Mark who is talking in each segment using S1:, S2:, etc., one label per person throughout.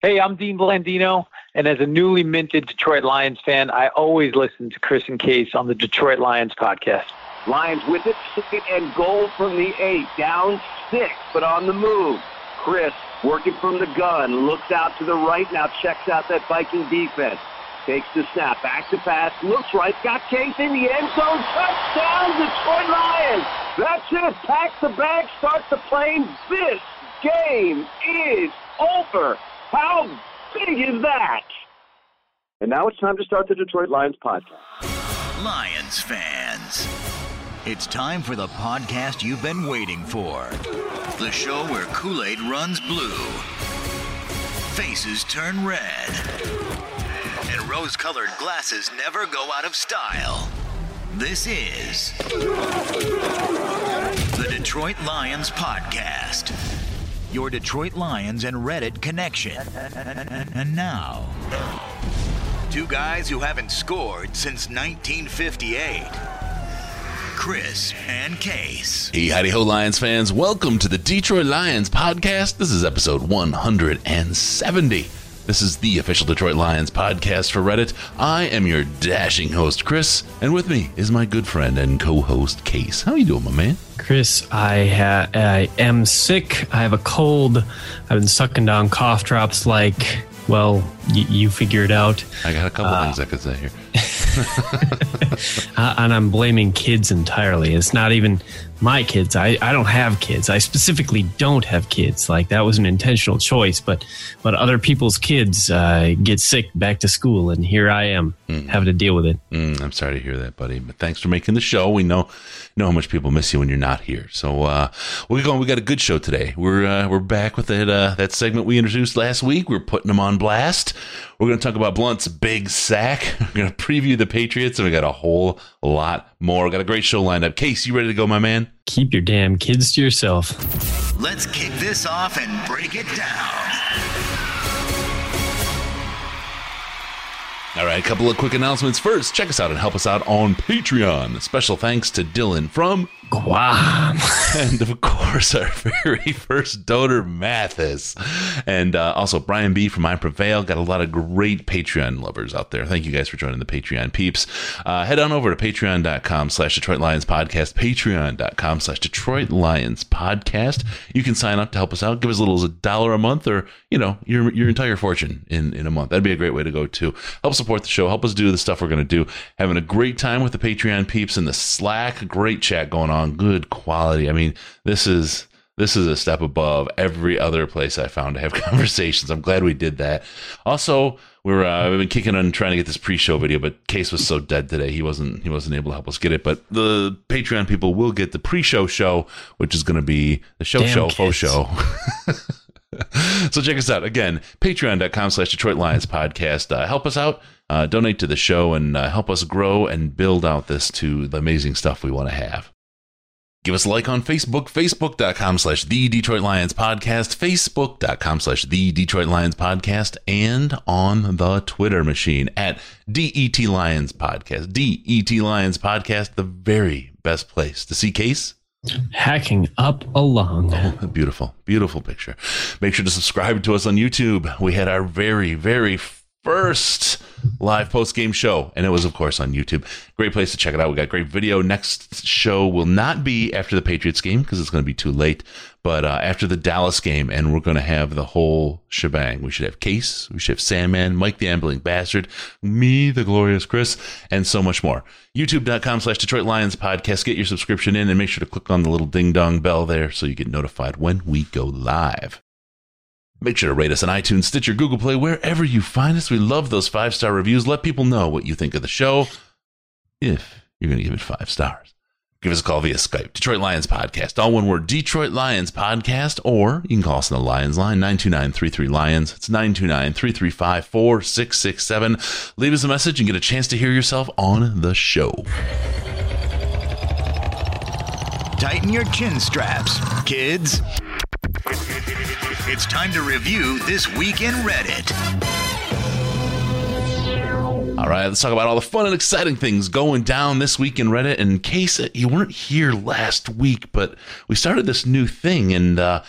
S1: Hey, I'm Dean Blandino, and as a newly minted Detroit Lions fan, I always listen to Chris and Case on the Detroit Lions podcast.
S2: Lions with it, second and goal from the eight, down six, but on the move. Chris working from the gun, looks out to the right, now checks out that Viking defense. Takes the snap, back to pass, looks right, got Case in the end zone, touchdown, Detroit Lions! That's it, pack the bag, start the plane. This game is over. How big is that? And now it's time to start the Detroit Lions podcast.
S3: Lions fans. It's time for the podcast you've been waiting for. The show where Kool Aid runs blue, faces turn red, and rose colored glasses never go out of style. This is the Detroit Lions Podcast, your Detroit Lions and Reddit connection. And now, two guys who haven't scored since 1958. Chris and Case.
S4: Hey, howdy ho, Lions fans. Welcome to the Detroit Lions podcast. This is episode 170. This is the official Detroit Lions podcast for Reddit. I am your dashing host, Chris, and with me is my good friend and co-host, Case. How you doing, my man?
S5: Chris, I ha- I am sick. I have a cold. I've been sucking down cough drops like, well, y- you figure it out.
S4: I got a couple things I could say here.
S5: Uh, and I'm blaming kids entirely. It's not even my kids. I, I don't have kids. I specifically don't have kids. Like that was an intentional choice, but but other people's kids uh, get sick back to school, and here I am having to deal with it.
S4: Mm, I'm sorry to hear that, buddy. But thanks for making the show. We know know how much people miss you when you're not here. So uh, we're going. We got a good show today. We're uh, we're back with that uh, that segment we introduced last week. We're putting them on blast. We're going to talk about Blount's big sack. We're going to preview the Patriots, and we got a whole lot more. We got a great show lined up. Case, you ready to go, my man?
S5: Keep your damn kids to yourself.
S3: Let's kick this off and break it down.
S4: All right, a couple of quick announcements. First, check us out and help us out on Patreon. Special thanks to Dylan from
S5: Guam.
S4: and of course our very first donor Mathis. And uh, also Brian B from I Prevail. Got a lot of great Patreon lovers out there. Thank you guys for joining the Patreon peeps. Uh, head on over to patreon.com slash Detroit Lions podcast patreon.com slash Detroit Lions podcast. You can sign up to help us out. Give us a little as a dollar a month or you know your your entire fortune in in a month. That'd be a great way to go too. Help support the show. Help us do the stuff we're going to do. Having a great time with the Patreon peeps in the Slack. Great chat going on good quality I mean this is this is a step above every other place I found to have conversations. I'm glad we did that. Also, we're uh, we've been kicking on trying to get this pre-show video, but Case was so dead today he wasn't he wasn't able to help us get it. But the Patreon people will get the pre-show show, which is going to be the show
S5: Damn
S4: show faux show. so check us out again patreon.com slash detroit lions podcast uh, help us out uh, donate to the show and uh, help us grow and build out this to the amazing stuff we want to have Give us a like on Facebook, facebook.com slash the Detroit Lions podcast, facebook.com slash the Detroit Lions podcast, and on the Twitter machine at DET Lions podcast. DET Lions podcast, the very best place to see Case.
S5: Hacking up along.
S4: A beautiful, beautiful picture. Make sure to subscribe to us on YouTube. We had our very, very first live post game show, and it was, of course, on YouTube. Great place to check it out. We got great video. Next show will not be after the Patriots game because it's going to be too late, but uh, after the Dallas game, and we're going to have the whole shebang. We should have Case, we should have Sandman, Mike the Ambling Bastard, me, the glorious Chris, and so much more. YouTube.com slash Detroit Lions podcast. Get your subscription in and make sure to click on the little ding dong bell there so you get notified when we go live. Make sure to rate us on iTunes, Stitcher, Google Play, wherever you find us. We love those five star reviews. Let people know what you think of the show if you're going to give it five stars. Give us a call via Skype, Detroit Lions Podcast, all one word, Detroit Lions Podcast, or you can call us on the Lions line, 929 Lions. It's 929 335 4667. Leave us a message and get a chance to hear yourself on the show.
S3: Tighten your chin straps, kids. It's time to review this week in Reddit.
S4: All right, let's talk about all the fun and exciting things going down this week in Reddit. In case you weren't here last week, but we started this new thing, and uh,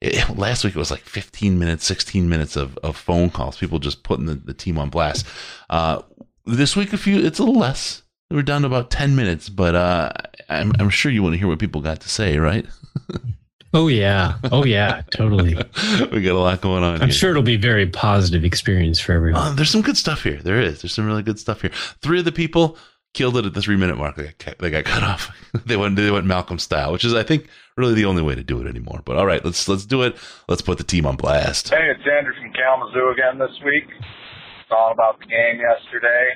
S4: it, last week it was like 15 minutes, 16 minutes of, of phone calls, people just putting the, the team on blast. Uh, this week, a few, it's a little less. We're down to about 10 minutes, but uh, I'm, I'm sure you want to hear what people got to say, right?
S5: Oh yeah. Oh yeah. Totally.
S4: we got a lot going on.
S5: I'm
S4: here.
S5: sure it'll be a very positive experience for everyone.
S4: Uh, there's some good stuff here. There is. There's some really good stuff here. Three of the people killed it at the three minute mark. They got, they got cut off. they went they went Malcolm style, which is I think really the only way to do it anymore. But all right, let's let's do it. Let's put the team on blast.
S6: Hey, it's Andrew from Kalamazoo again this week. It's all about the game yesterday.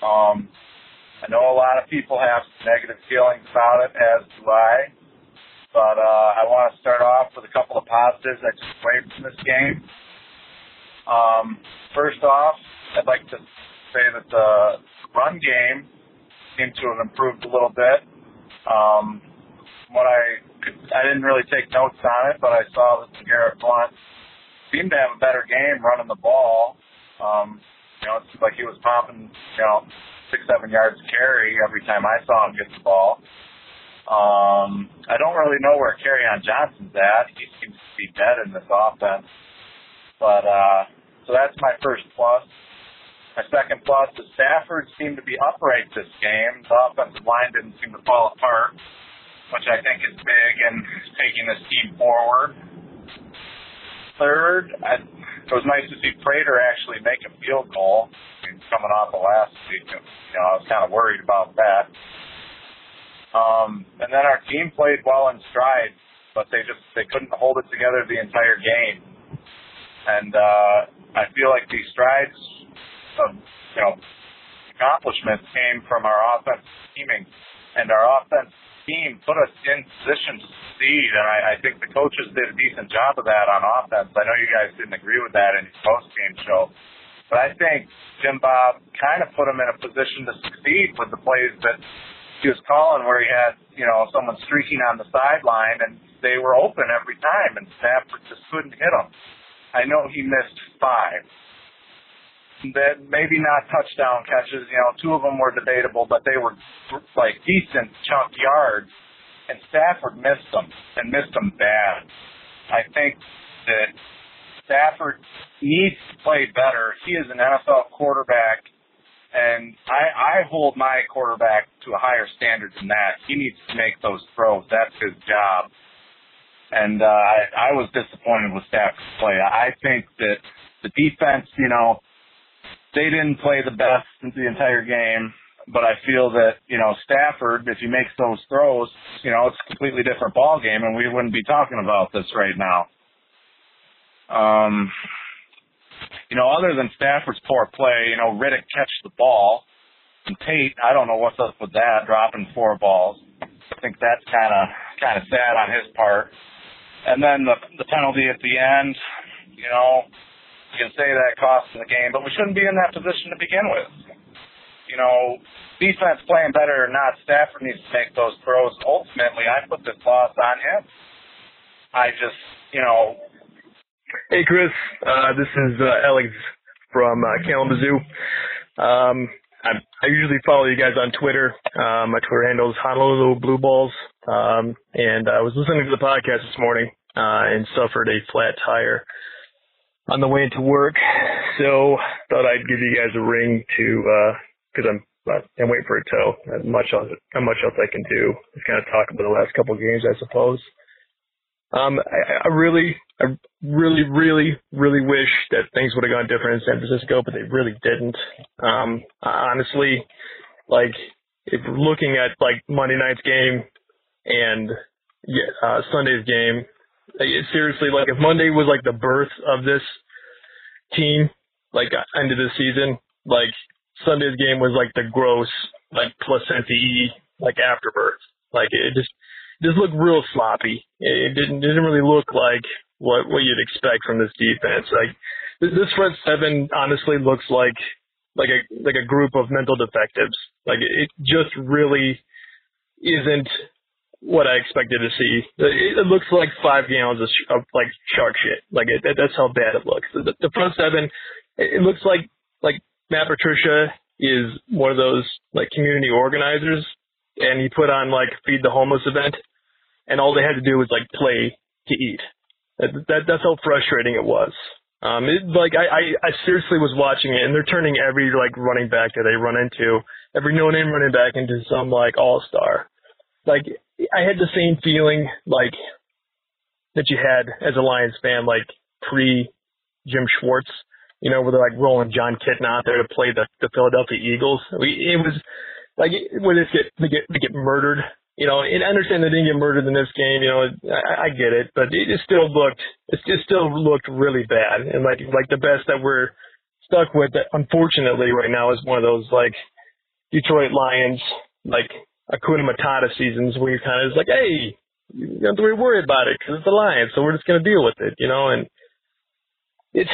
S6: Um, I know a lot of people have negative feelings about it, as do I. But uh, I want to start off with a couple of positives I took away from this game. Um, first off, I'd like to say that the run game seemed to have improved a little bit. Um, what I I didn't really take notes on it, but I saw that Garrett Blount seemed to have a better game running the ball. Um, you know, it seemed like he was popping, you know, six, seven yards carry every time I saw him get the ball. Um, I don't really know where Kerryon Johnson's at. He seems to be dead in this offense. But uh, so that's my first plus. My second plus is Stafford seemed to be upright this game. The offensive line didn't seem to fall apart, which I think is big and taking this team forward. Third, I, it was nice to see Prater actually make a field goal. I mean, coming off of last you know, I was kind of worried about that. Um, and then our team played well in stride, but they just they couldn't hold it together the entire game. And uh, I feel like these strides of you know accomplishments came from our offense teaming, and our offense team put us in position to succeed. And I, I think the coaches did a decent job of that on offense. I know you guys didn't agree with that in post game show. But I think Jim Bob kind of put them in a position to succeed with the plays that he was calling where he had, you know, someone streaking on the sideline and they were open every time and Stafford just couldn't hit them. I know he missed five. That maybe not touchdown catches, you know, two of them were debatable, but they were like decent chunk yards and Stafford missed them and missed them bad. I think that Stafford needs to play better. He is an NFL quarterback and I, I hold my quarterback to a higher standard than that. He needs to make those throws. That's his job. And uh, I, I was disappointed with Stafford's play. I think that the defense, you know, they didn't play the best the entire game, but I feel that you know Stafford, if he makes those throws, you know, it's a completely different ball game, and we wouldn't be talking about this right now. Um, you know, other than Stafford's poor play, you know, Riddick catch the ball. And Tate, I don't know what's up with that, dropping four balls. I think that's kind of kind of sad on his part. And then the the penalty at the end, you know, you can say that cost the game, but we shouldn't be in that position to begin with. You know, defense playing better or not, Stafford needs to make those throws. Ultimately, I put this loss on him. I just, you know,
S7: Hey, Chris. Uh, this is uh, Alex from uh, Kalamazoo. Um, I, I usually follow you guys on Twitter. Uh, my Twitter handle is Honolulu Blue Balls. Um, and I was listening to the podcast this morning uh, and suffered a flat tire on the way into work. So thought I'd give you guys a ring to because I'm I'm waiting for a tow. Not much else, not much else I can do. Just kind of talk about the last couple of games, I suppose. Um, I, I really, I really, really, really wish that things would have gone different in San Francisco, but they really didn't. Um, honestly, like if looking at like Monday night's game and uh, Sunday's game, seriously, like if Monday was like the birth of this team, like end of the season, like Sunday's game was like the gross, like placenta like afterbirth. Like it just just looked real sloppy. It didn't didn't really look like what what you'd expect from this defense. Like this front seven honestly looks like like a like a group of mental defectives. Like it just really isn't what I expected to see. It, looks like five gallons of, of like shark shit. Like it, that's how bad it looks. The, the front seven, it looks like like Matt Patricia is one of those like community organizers, and he put on like feed the homeless event, and all they had to do was like play to eat. That, that that's how frustrating it was. Um, it, like I, I, I seriously was watching it, and they're turning every like running back that they run into, every no-name running back into some like all-star. Like I had the same feeling like that you had as a Lions fan, like pre Jim Schwartz. You know, where they're like rolling Jon Kitna out there to play the the Philadelphia Eagles. We, it was like when they get they get they get murdered you know, and I understand they didn't get murdered in this game. You know, I, I get it, but it, just still looked, it, just still looked really bad. And like, like the best that we're stuck with, that unfortunately right now is one of those like Detroit Lions, like Hakuna Matata seasons where you're kind of is like, hey, you don't have to worry about it because it's the Lions, so we're just gonna deal with it, you know. And it's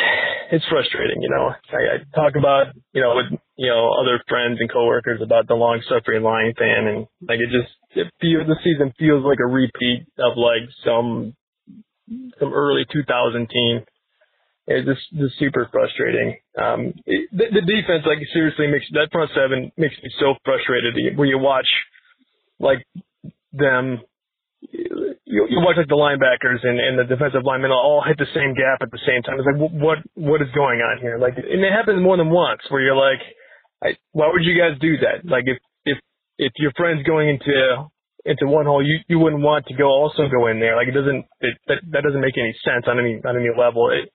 S7: it's frustrating, you know. I, I talk about, you know, with you know other friends and coworkers about the long suffering Lion fan, and like it just it feels the season feels like a repeat of like some some early 2000 team. It's just, just super frustrating. Um, it, the, the defense, like seriously, makes that front seven makes me so frustrated. When you watch like them, you, you watch like the linebackers and, and the defensive linemen all hit the same gap at the same time. It's like what what is going on here? Like, and it happens more than once where you're like, I, why would you guys do that? Like if if if your friend's going into into one hole, you you wouldn't want to go also go in there. Like it doesn't it, that that doesn't make any sense on any on any level. It,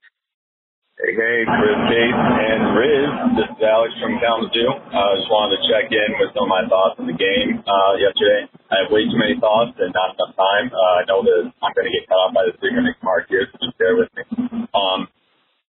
S8: Hey, hey, Chris Case and Riz. This is Alex from Kalamazoo. I uh, just wanted to check in with some of my thoughts on the game uh, yesterday. I have way too many thoughts and not enough time. Uh, I know that I'm going to get cut off by the three minute mark here, so just bear with me. Um,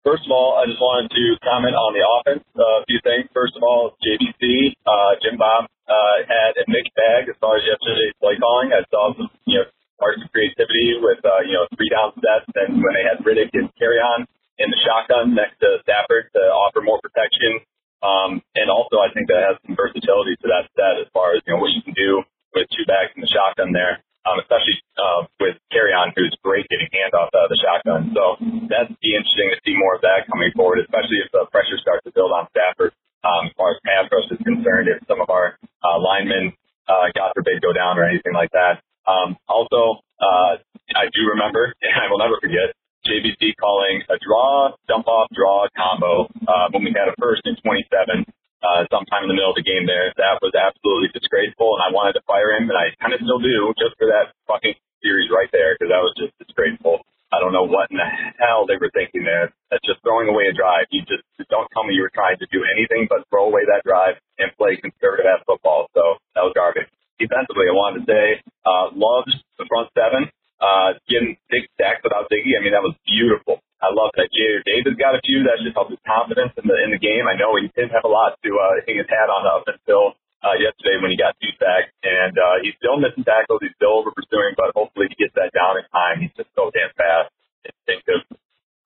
S8: First of all, I just wanted to comment on the offense. Uh, a few things. First of all, JBC, uh, Jim Bob uh, had a mixed bag as far as yesterday's play calling. I saw some, you know, parts of creativity with, uh, you know, three down sets and when they had Riddick and Kerryon in the shotgun next to Stafford to offer more protection. Um, and also, I think that has some versatility to that set as far as, you know, what you can do with two backs in the shotgun there um, especially uh, with Kerryon, who's great getting handoffs out of the shotgun. So that'd be interesting to see more of that coming forward, especially if the pressure starts to build on Stafford. Um, as far as pass rush is concerned, if some of our uh, linemen, uh, God forbid, go down or anything like that. Um, also, uh, I do remember, and I will never forget, JBC calling a draw, dump off, draw combo uh, when we had a first and 27 uh, sometime in the middle of the game there. That was absolutely disgraceful, and I wanted to fire him, and I kind of still do, just for that fucking series right there, because that was just disgraceful. I don't know what in the hell they were thinking there. That's just throwing away a drive. You just, just don't tell me you were trying to do anything but throw away that drive and play conservative ass football. So that was garbage. Defensively, I wanted to say, uh, loved the front seven. Uh, getting big stacks without Ziggy. I mean, that was beautiful. I love that Jarrad Davis got a few. That just helped his confidence in the in the game. I know he didn't have a lot to uh, hang his hat on up until uh, yesterday when he got two sacks, and uh, he's still missing tackles. He's still over pursuing, but hopefully he gets that down in time. He's just so damn fast, instinctive.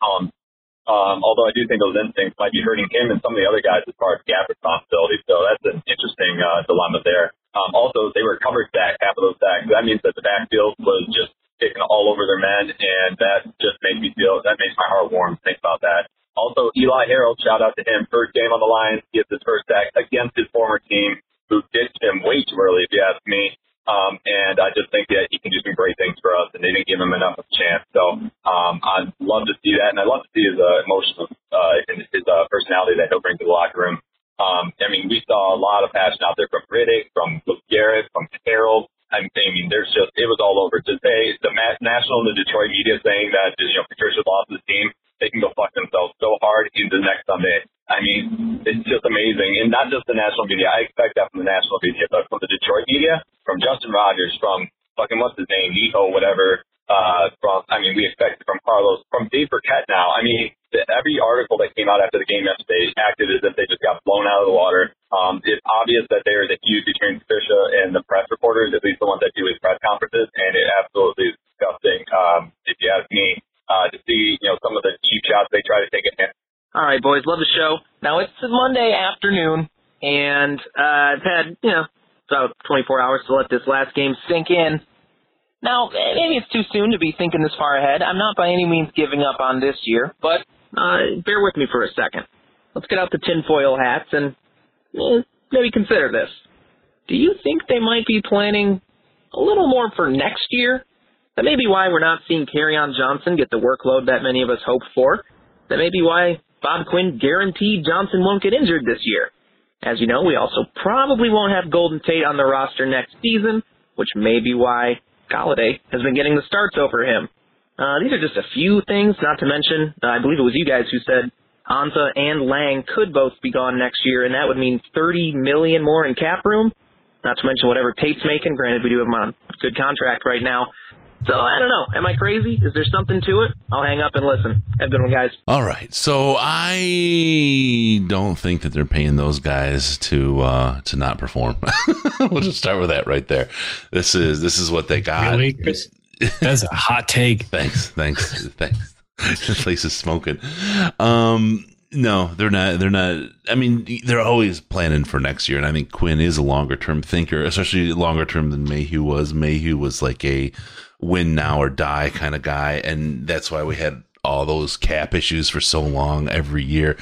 S8: Um, um, although I do think those instincts might be hurting him and some of the other guys as far as gap responsibility. So that's an interesting uh, dilemma there. Um, also, they were covered back half of those sacks. That means that the backfield was just kicking all over their men, and that just makes me feel that makes my heart warm to think about that. Also, Eli Harold, shout out to him, first game on the Lions, gets his first sack against his former team, who ditched him way too early, if you ask me. Um, and I just think that he can do some great things for us, and they didn't give him enough of a chance. So um, I'd love to see that, and I'd love to see his uh, emotional, uh, his uh, personality that he'll bring to the locker room. Um, I mean, we saw a lot of passion out there from Riddick, from Garrett, from Harold. I mean, there's just it was all over. To say the national and the Detroit media saying that you know Patricia lost the team, they can go fuck themselves so hard into next Sunday. I mean, it's just amazing, and not just the national media. I expect that from the national media, but from the Detroit media, from Justin Rogers, from fucking what's his name, Niho, whatever. Uh, from I mean, we expect from Carlos, from Dave Birkett now. I mean, the, every article that came out after the game yesterday acted as if they just got blown out of the water. Um, it's obvious that there is a feud between Patricia and the press reporters, at least the ones that do his press conferences, and it absolutely is disgusting, um, if you ask me, uh, to see, you know, some of the cheap shots they try to take at him.
S9: All right, boys, love the show. Now it's Monday afternoon, and uh, I've had, you know, about 24 hours to let this last game sink in. Now, maybe it's too soon to be thinking this far ahead. I'm not by any means giving up on this year, but uh, bear with me for a second. Let's get out the tinfoil hats and eh, maybe consider this. Do you think they might be planning a little more for next year That may be why we're not seeing Kerryon Johnson get the workload that many of us hoped for. That may be why Bob Quinn guaranteed Johnson won't get injured this year. As you know, we also probably won't have Golden Tate on the roster next season, which may be why Golladay has been getting the starts over him. Uh, these are just a few things, not to mention, uh, I believe it was you guys who said Ansah and Lang could both be gone next year, and that would mean 30 million more in cap room. Not to mention whatever Tate's making. Granted, we do have him on a good contract right now. So I don't know. Am I crazy? Is there something to it? I'll hang up and listen. Have a good one, guys.
S4: All right. So I don't think that they're paying those guys to uh, to not perform. we'll just start with that right there. This is this is what they got.
S5: Really, That's a hot take.
S4: thanks, thanks, thanks. the place is smoking. Um, no, they're not. They're not. I mean, they're always planning for next year, and I think Quinn is a longer term thinker, especially longer term than Mayhew was. Mayhew was like a win now or die kind of guy, and that's why we had all those cap issues for so long every year.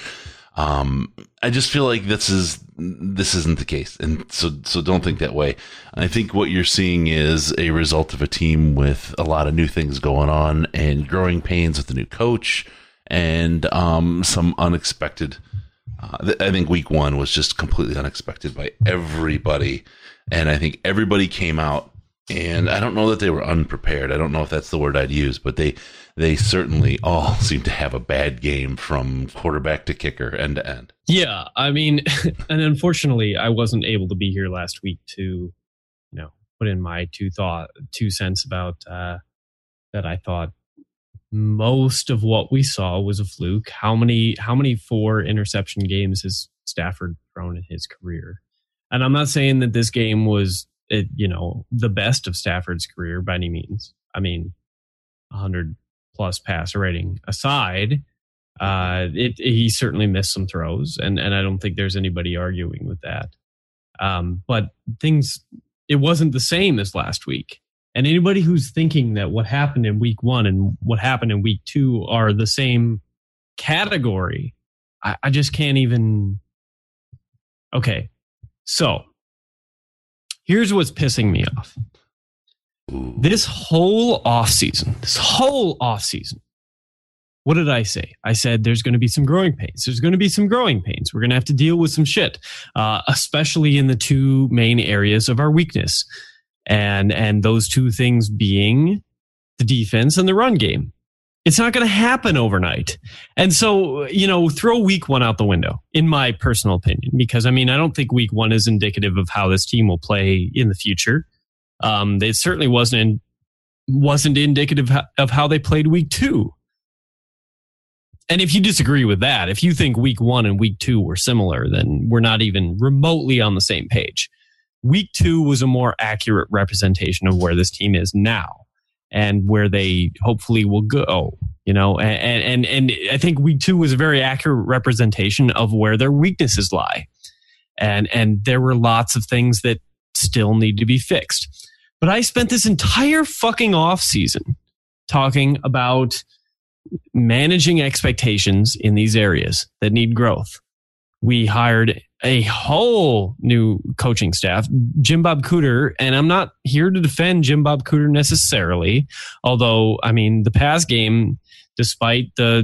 S4: Um, I just feel like this is this isn't the case, and so so don't think that way. I think what you're seeing is a result of a team with a lot of new things going on and growing pains with the new coach and um, some unexpected. Uh, I think week one was just completely unexpected by everybody, and I think everybody came out. And I don't know that they were unprepared. I don't know if that's the word I'd use, but they they certainly all seem to have a bad game from quarterback to kicker, end to end.
S5: Yeah, I mean, and unfortunately, I wasn't able to be here last week to, you know, put in my two thought two cents about uh, that. I thought most of what we saw was a fluke. How many how many four interception games has Stafford thrown in his career? And I'm not saying that this game was it, you know the best of Stafford's career by any means. I mean, 100 plus passer rating aside, uh, it, he certainly missed some throws, and and I don't think there's anybody arguing with that. Um, but things, it wasn't the same as last week. And anybody who's thinking that what happened in week one and what happened in week two are the same category, I, I just can't even. Okay. So here's what's pissing me off. This whole off season, this whole off season, what did I say? I said there's going to be some growing pains. There's going to be some growing pains. We're going to have to deal with some shit, uh, especially in the two main areas of our weakness and and those two things being the defense and the run game. It's not going to happen overnight. And so, you know, throw week one out the window, in my personal opinion, because I mean, I don't think week one is indicative of how this team will play in the future. Um, it certainly wasn't in, wasn't indicative of how they played week two. And if you disagree with that, if you think week one and week two were similar, then we're not even remotely on the same page week two was a more accurate representation of where this team is now and where they hopefully will go you know? And and and i think week two was a very accurate representation of where their weaknesses lie. And and there were lots of things that still need to be fixed. But i spent this entire fucking off season talking about managing expectations in these areas that need growth. We hired a whole new coaching staff. Jim Bob Cooter, and I'm not here to defend Jim Bob Cooter necessarily, although I mean the past game, despite the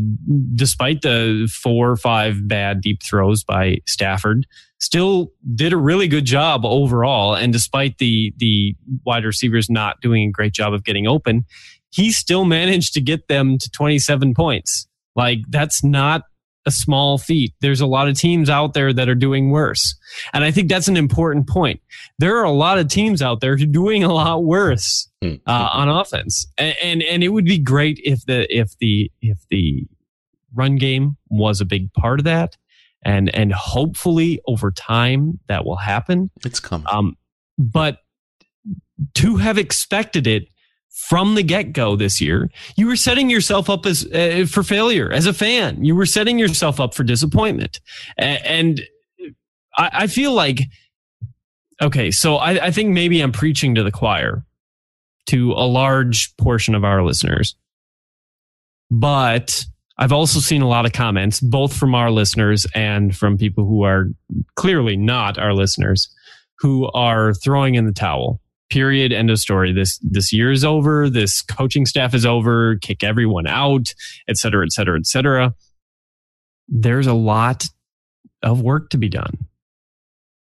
S5: despite the four or five bad deep throws by Stafford, still did a really good job overall. And despite the the wide receivers not doing a great job of getting open, he still managed to get them to 27 points. Like that's not a small feat. There's a lot of teams out there that are doing worse. And I think that's an important point. There are a lot of teams out there who are doing a lot worse hmm. uh, on offense. And, and, and it would be great if the if the if the run game was a big part of that. And and hopefully over time that will happen.
S4: It's coming.
S5: Um, but to have expected it from the get go this year, you were setting yourself up as uh, for failure as a fan. You were setting yourself up for disappointment, and I, I feel like okay. So I, I think maybe I'm preaching to the choir to a large portion of our listeners, but I've also seen a lot of comments, both from our listeners and from people who are clearly not our listeners, who are throwing in the towel Period. End of story. This this year is over. This coaching staff is over. Kick everyone out, et cetera, et cetera, et cetera. There's a lot of work to be done.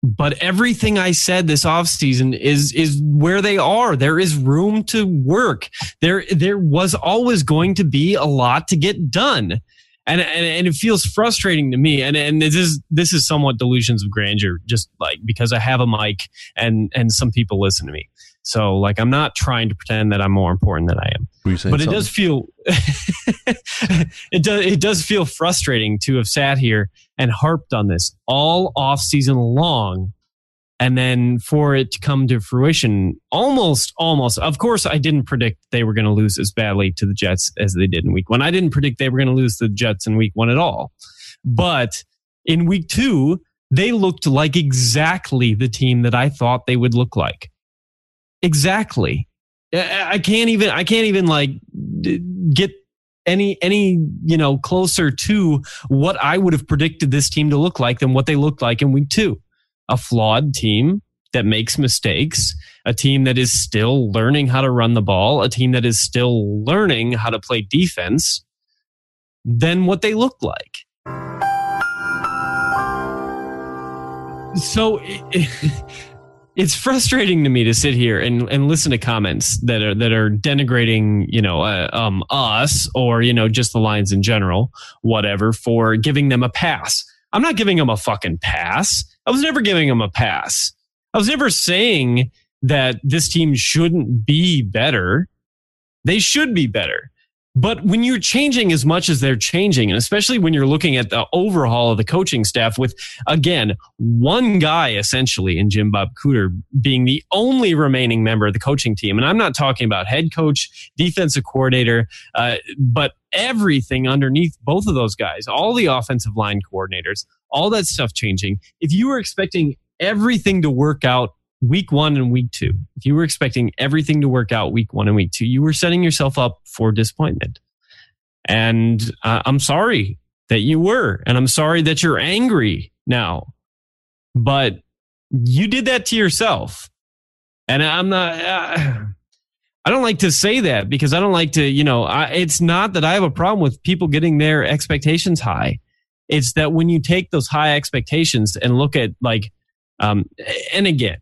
S5: But everything I said this offseason is is where they are. There is room to work. There there was always going to be a lot to get done and, and and it feels frustrating to me. And and this is this is somewhat delusions of grandeur just like because i have a mic and and some people listen to me. So like i'm not trying to pretend that i'm more important than i am. But
S4: something?
S5: it does feel it does it does feel frustrating to have sat here and harped on this all off season long and then for it to come to fruition almost almost of course i didn't predict they were going to lose as badly to the jets as they did in week one. I didn't predict they were going to lose the jets in week one at all. But in week two they looked like exactly the team that i thought they would look like. Exactly. I can't even i can't even like get any any you know closer to what i would have predicted this team to look like than what they looked like in week two a flawed team that makes mistakes, a team that is still learning how to run the ball, a team that is still learning how to play defense, than what they look like. So it, it's frustrating to me to sit here and, and listen to comments that are that are denigrating, you know, uh, um, us or you know just the Lions in general, whatever, for giving them a pass. I'm not giving them a fucking pass. I was never giving them a pass. I was never saying that this team shouldn't be better. They should be better. But when you're changing as much as they're changing, and especially when you're looking at the overhaul of the coaching staff with, again, one guy essentially in Jim Bob Cooter being the only remaining member of the coaching team. And I'm not talking about head coach, defensive coordinator, uh, but everything underneath both of those guys, all the offensive line coordinators, all that stuff changing. If you were expecting everything to work out week one and week two, if you were expecting everything to work out week one and week two, you were setting yourself up for disappointment. And uh, I'm sorry that you were, and I'm sorry that you're angry now, but you did that to yourself. And I'm not, uh, I don't like to say that because I don't like to, you know, I, it's not that I have a problem with people getting their expectations high. It's that when you take those high expectations and look at like, um, and again,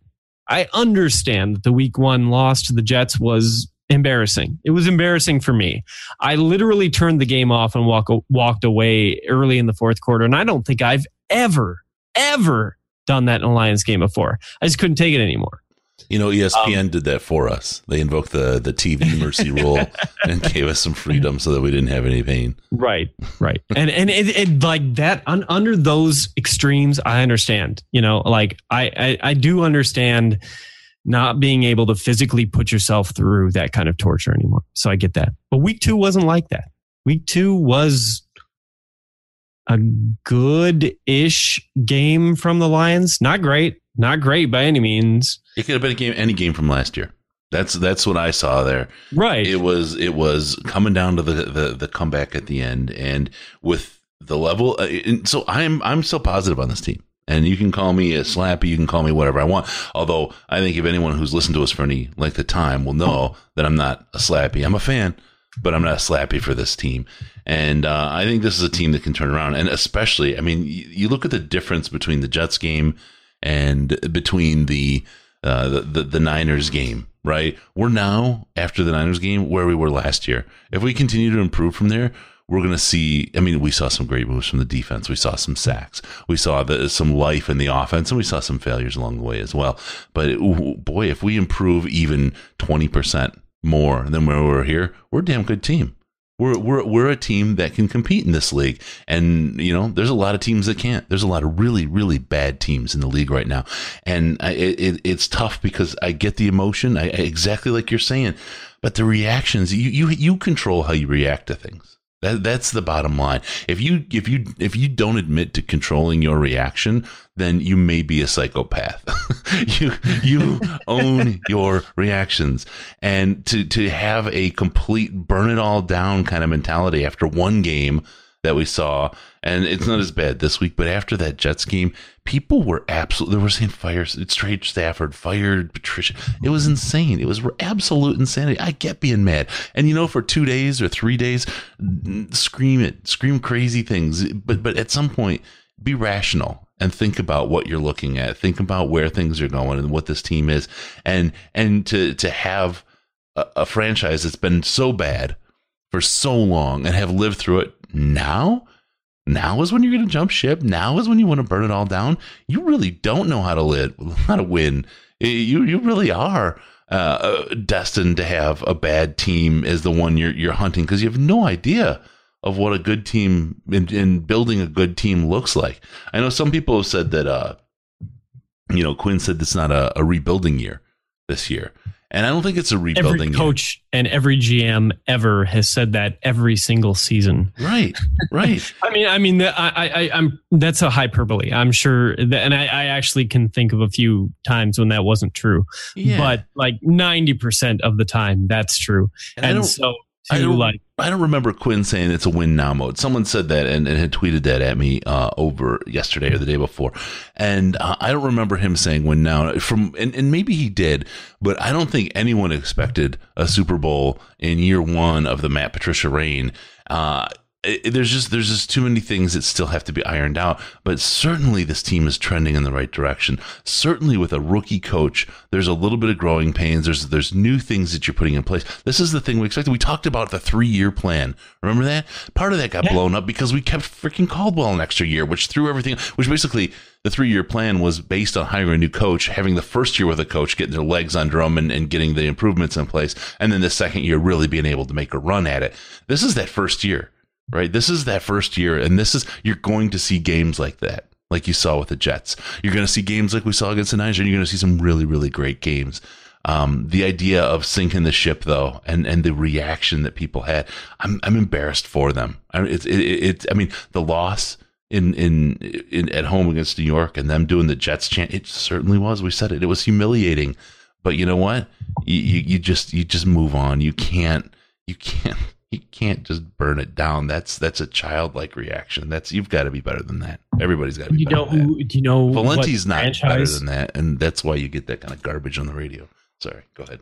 S5: I understand that the week one loss to the Jets was embarrassing. It was embarrassing for me. I literally turned the game off and walk, walked away early in the fourth quarter. And I don't think I've ever, ever done that in a Lions game before. I just couldn't take it anymore.
S4: You know, ESPN um, did that for us. They invoked the the TV mercy rule and gave us some freedom so that we didn't have any pain.
S5: Right, right, and and it, it like that un, under those extremes, I understand. You know, like I, I I do understand not being able to physically put yourself through that kind of torture anymore. So I get that. But week two wasn't like that. Week two was a good ish game from the Lions. Not great, not great by any means.
S4: It could have been a game, any game from last year. That's that's what I saw there.
S5: Right.
S4: It was it was coming down to the the, the comeback at the end, and with the level. Uh, so I'm I'm so positive on this team. And you can call me a slappy, you can call me whatever I want. Although I think if anyone who's listened to us for any length of time will know that I'm not a slappy. I'm a fan, but I'm not slappy for this team. And uh, I think this is a team that can turn around. And especially, I mean, you, you look at the difference between the Jets game and between the, uh, the, the the Niners game, right? We're now after the Niners game where we were last year. If we continue to improve from there, we're going to see. I mean, we saw some great moves from the defense. We saw some sacks. We saw the, some life in the offense, and we saw some failures along the way as well. But it, boy, if we improve even twenty percent more than where we're here, we're a damn good team. We're, we're, we're a team that can compete in this league. And, you know, there's a lot of teams that can't. There's a lot of really, really bad teams in the league right now. And I, it, it's tough because I get the emotion, I, exactly like you're saying, but the reactions, you, you, you control how you react to things. That, that's the bottom line. If you if you if you don't admit to controlling your reaction, then you may be a psychopath. you you own your reactions, and to to have a complete burn it all down kind of mentality after one game, that we saw, and it's not as bad this week. But after that Jets game, people were absolutely they were saying fire straight Stafford, fired Patricia. It was insane. It was absolute insanity. I get being mad, and you know, for two days or three days, scream it, scream crazy things. But but at some point, be rational and think about what you're looking at. Think about where things are going and what this team is, and and to to have a, a franchise that's been so bad for so long and have lived through it now now is when you're going to jump ship now is when you want to burn it all down you really don't know how to live how to win you you really are uh, destined to have a bad team as the one you're you're hunting because you have no idea of what a good team in, in, building a good team looks like. I know some people have said that uh, you know Quinn said it's not a, a rebuilding year this year. And I don't think it's a rebuilding.
S5: Every coach and every GM ever has said that every single season.
S4: Right, right.
S5: I mean, I mean, I, I, I'm that's a hyperbole. I'm sure, that, and I, I actually can think of a few times when that wasn't true. Yeah. But like ninety percent of the time, that's true. And, and so
S4: I don't, like I don't remember Quinn saying it's a win now mode. Someone said that and, and had tweeted that at me uh, over yesterday or the day before, and uh, I don't remember him saying win now. From and, and maybe he did, but I don't think anyone expected a Super Bowl in year one of the Matt Patricia reign. Uh, it, there's just there's just too many things that still have to be ironed out. But certainly this team is trending in the right direction. Certainly with a rookie coach, there's a little bit of growing pains. There's there's new things that you're putting in place. This is the thing we expected. We talked about the three year plan. Remember that? Part of that got yeah. blown up because we kept freaking Caldwell an extra year, which threw everything. Which basically the three year plan was based on hiring a new coach, having the first year with a coach, getting their legs under them and, and getting the improvements in place, and then the second year really being able to make a run at it. This is that first year right? This is that first year, and this is you're going to see games like that, like you saw with the Jets. You're going to see games like we saw against the Niners, and you're going to see some really, really great games. Um, the idea of sinking the ship, though, and and the reaction that people had, I'm I'm embarrassed for them. I mean, it's it, it, I mean, the loss in, in in at home against New York and them doing the Jets chant, it certainly was. We said it. It was humiliating, but you know what? You you, you just you just move on. You can't you can't you can't just burn it down. That's that's a childlike reaction. That's you've got to be better than that. Everybody's got to be.
S5: You
S4: know
S5: who? Do you know
S4: Valenti's not franchise? better than that, and that's why you get that kind of garbage on the radio. Sorry, go ahead.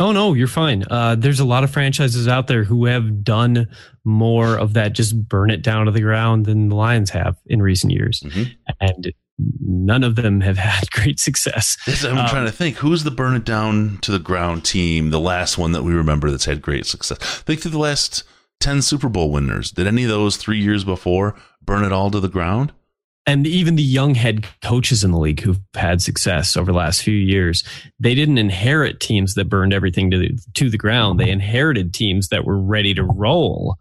S5: Oh no, you're fine. Uh, there's a lot of franchises out there who have done more of that, just burn it down to the ground than the Lions have in recent years, mm-hmm. and none of them have had great success.
S4: I'm um, trying to think who's the burn it down to the ground team, the last one that we remember that's had great success. Think through the last 10 Super Bowl winners. Did any of those three years before burn it all to the ground?
S5: And even the young head coaches in the league who've had success over the last few years, they didn't inherit teams that burned everything to the, to the ground. They inherited teams that were ready to roll.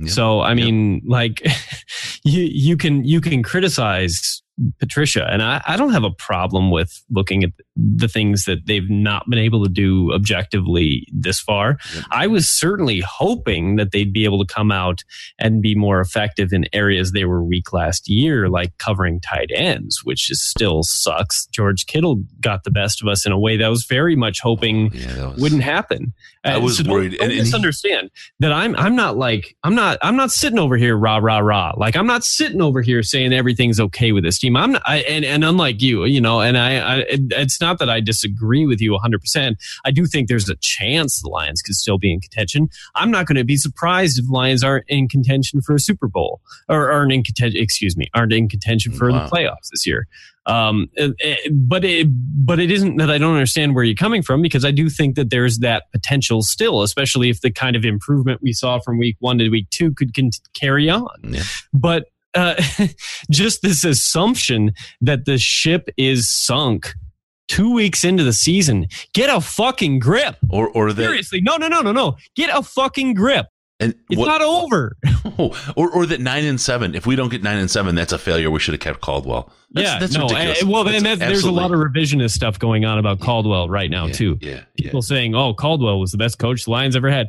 S5: Yep. So I mean, yep. like you you can you can criticize Patricia. And I, I, don't have a problem with looking at the things that they've not been able to do objectively this far. Yep. I was certainly hoping that they'd be able to come out and be more effective in areas they were weak last year, like covering tight ends, which is still sucks. George Kittle got the best of us in a way that I was very much hoping yeah, was, wouldn't happen.
S4: I was so worried.
S5: Don't, don't and, misunderstand he, that I'm I'm not like I'm not I'm not sitting over here rah rah rah. Like I'm not sitting over here saying everything's okay with this team. I'm not, I, and and unlike you, you know, and I, I it's not that I disagree with you 100. percent I do think there's a chance the Lions could still be in contention. I'm not going to be surprised if Lions aren't in contention for a Super Bowl or aren't in contention. Excuse me, aren't in contention for wow. the playoffs this year. Um, but it, but it isn't that I don't understand where you're coming from because I do think that there's that potential still, especially if the kind of improvement we saw from week one to week two could con- carry on. Yeah. But uh, just this assumption that the ship is sunk two weeks into the season. Get a fucking grip.
S4: Or, or
S5: that, seriously, no, no, no, no, no. Get a fucking grip. And it's what, not over.
S4: Oh, or, or that nine and seven. If we don't get nine and seven, that's a failure. We should have kept Caldwell.
S5: That's, yeah, that's no. Ridiculous. well, that's and there's a lot of revisionist stuff going on about Caldwell right now
S4: yeah,
S5: too.
S4: Yeah,
S5: people yeah. saying, "Oh, Caldwell was the best coach the Lions ever had."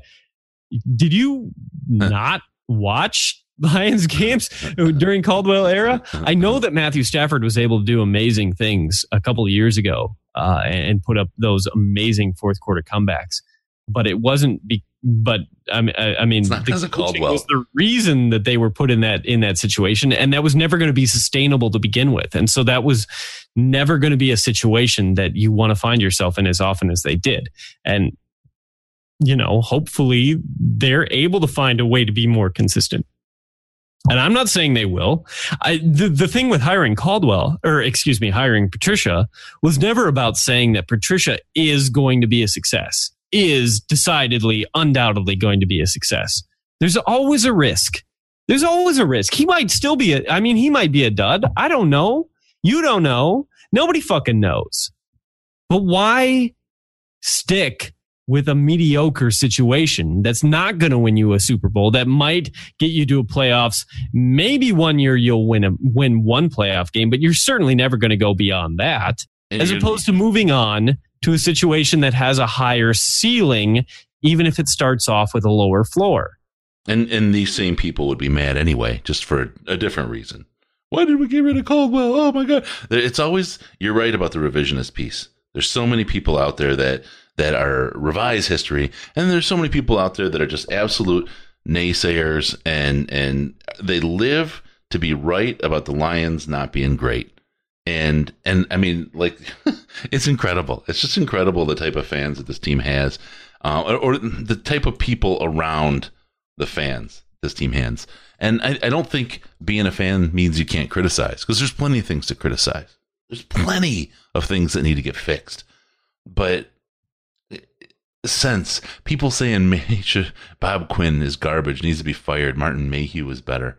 S5: Did you not watch Lions games during Caldwell era? I know that Matthew Stafford was able to do amazing things a couple of years ago uh, and put up those amazing fourth quarter comebacks, but it wasn't be- but I mean, I, I mean,
S4: It's not
S5: the
S4: Caldwell.
S5: was the reason that they were put in that in that situation, and that was never going to be sustainable to begin with, and so that was never going to be a situation that you want to find yourself in as often as they did, and you know, hopefully they're able to find a way to be more consistent. And I'm not saying they will. I, the, the thing with hiring Caldwell, or excuse me, hiring Patricia was never about saying that Patricia is going to be a success, is decidedly, undoubtedly going to be a success. There's always a risk. There's always a risk. He might still be a, I mean, he might be a dud. I don't know. You don't know. Nobody fucking knows. But why stick with a mediocre situation that's not going to win you a Super Bowl, that might get you to a playoffs. Maybe one year you'll win a, win one playoff game, but you're certainly never going to go beyond that.
S4: And
S5: As opposed to moving on to a situation that has a higher ceiling, even if it starts off with a lower floor.
S4: And and these same people would be mad anyway, just for a different reason. Why did we get rid of Caldwell? Oh my god! It's always you're right about the revisionist piece. There's so many people out there that that are revise history, and there's so many people out there that are just absolute naysayers, and and they live to be right about the Lions not being great. And and I mean, like, it's incredible. It's just incredible the type of fans that this team has, uh, or, or the type of people around the fans this team has. And I, I don't think being a fan means you can't criticize because there's plenty of things to criticize. There's plenty of things that need to get fixed. But sense people saying May- should- Bob Quinn is garbage, needs to be fired. Martin Mayhew is better.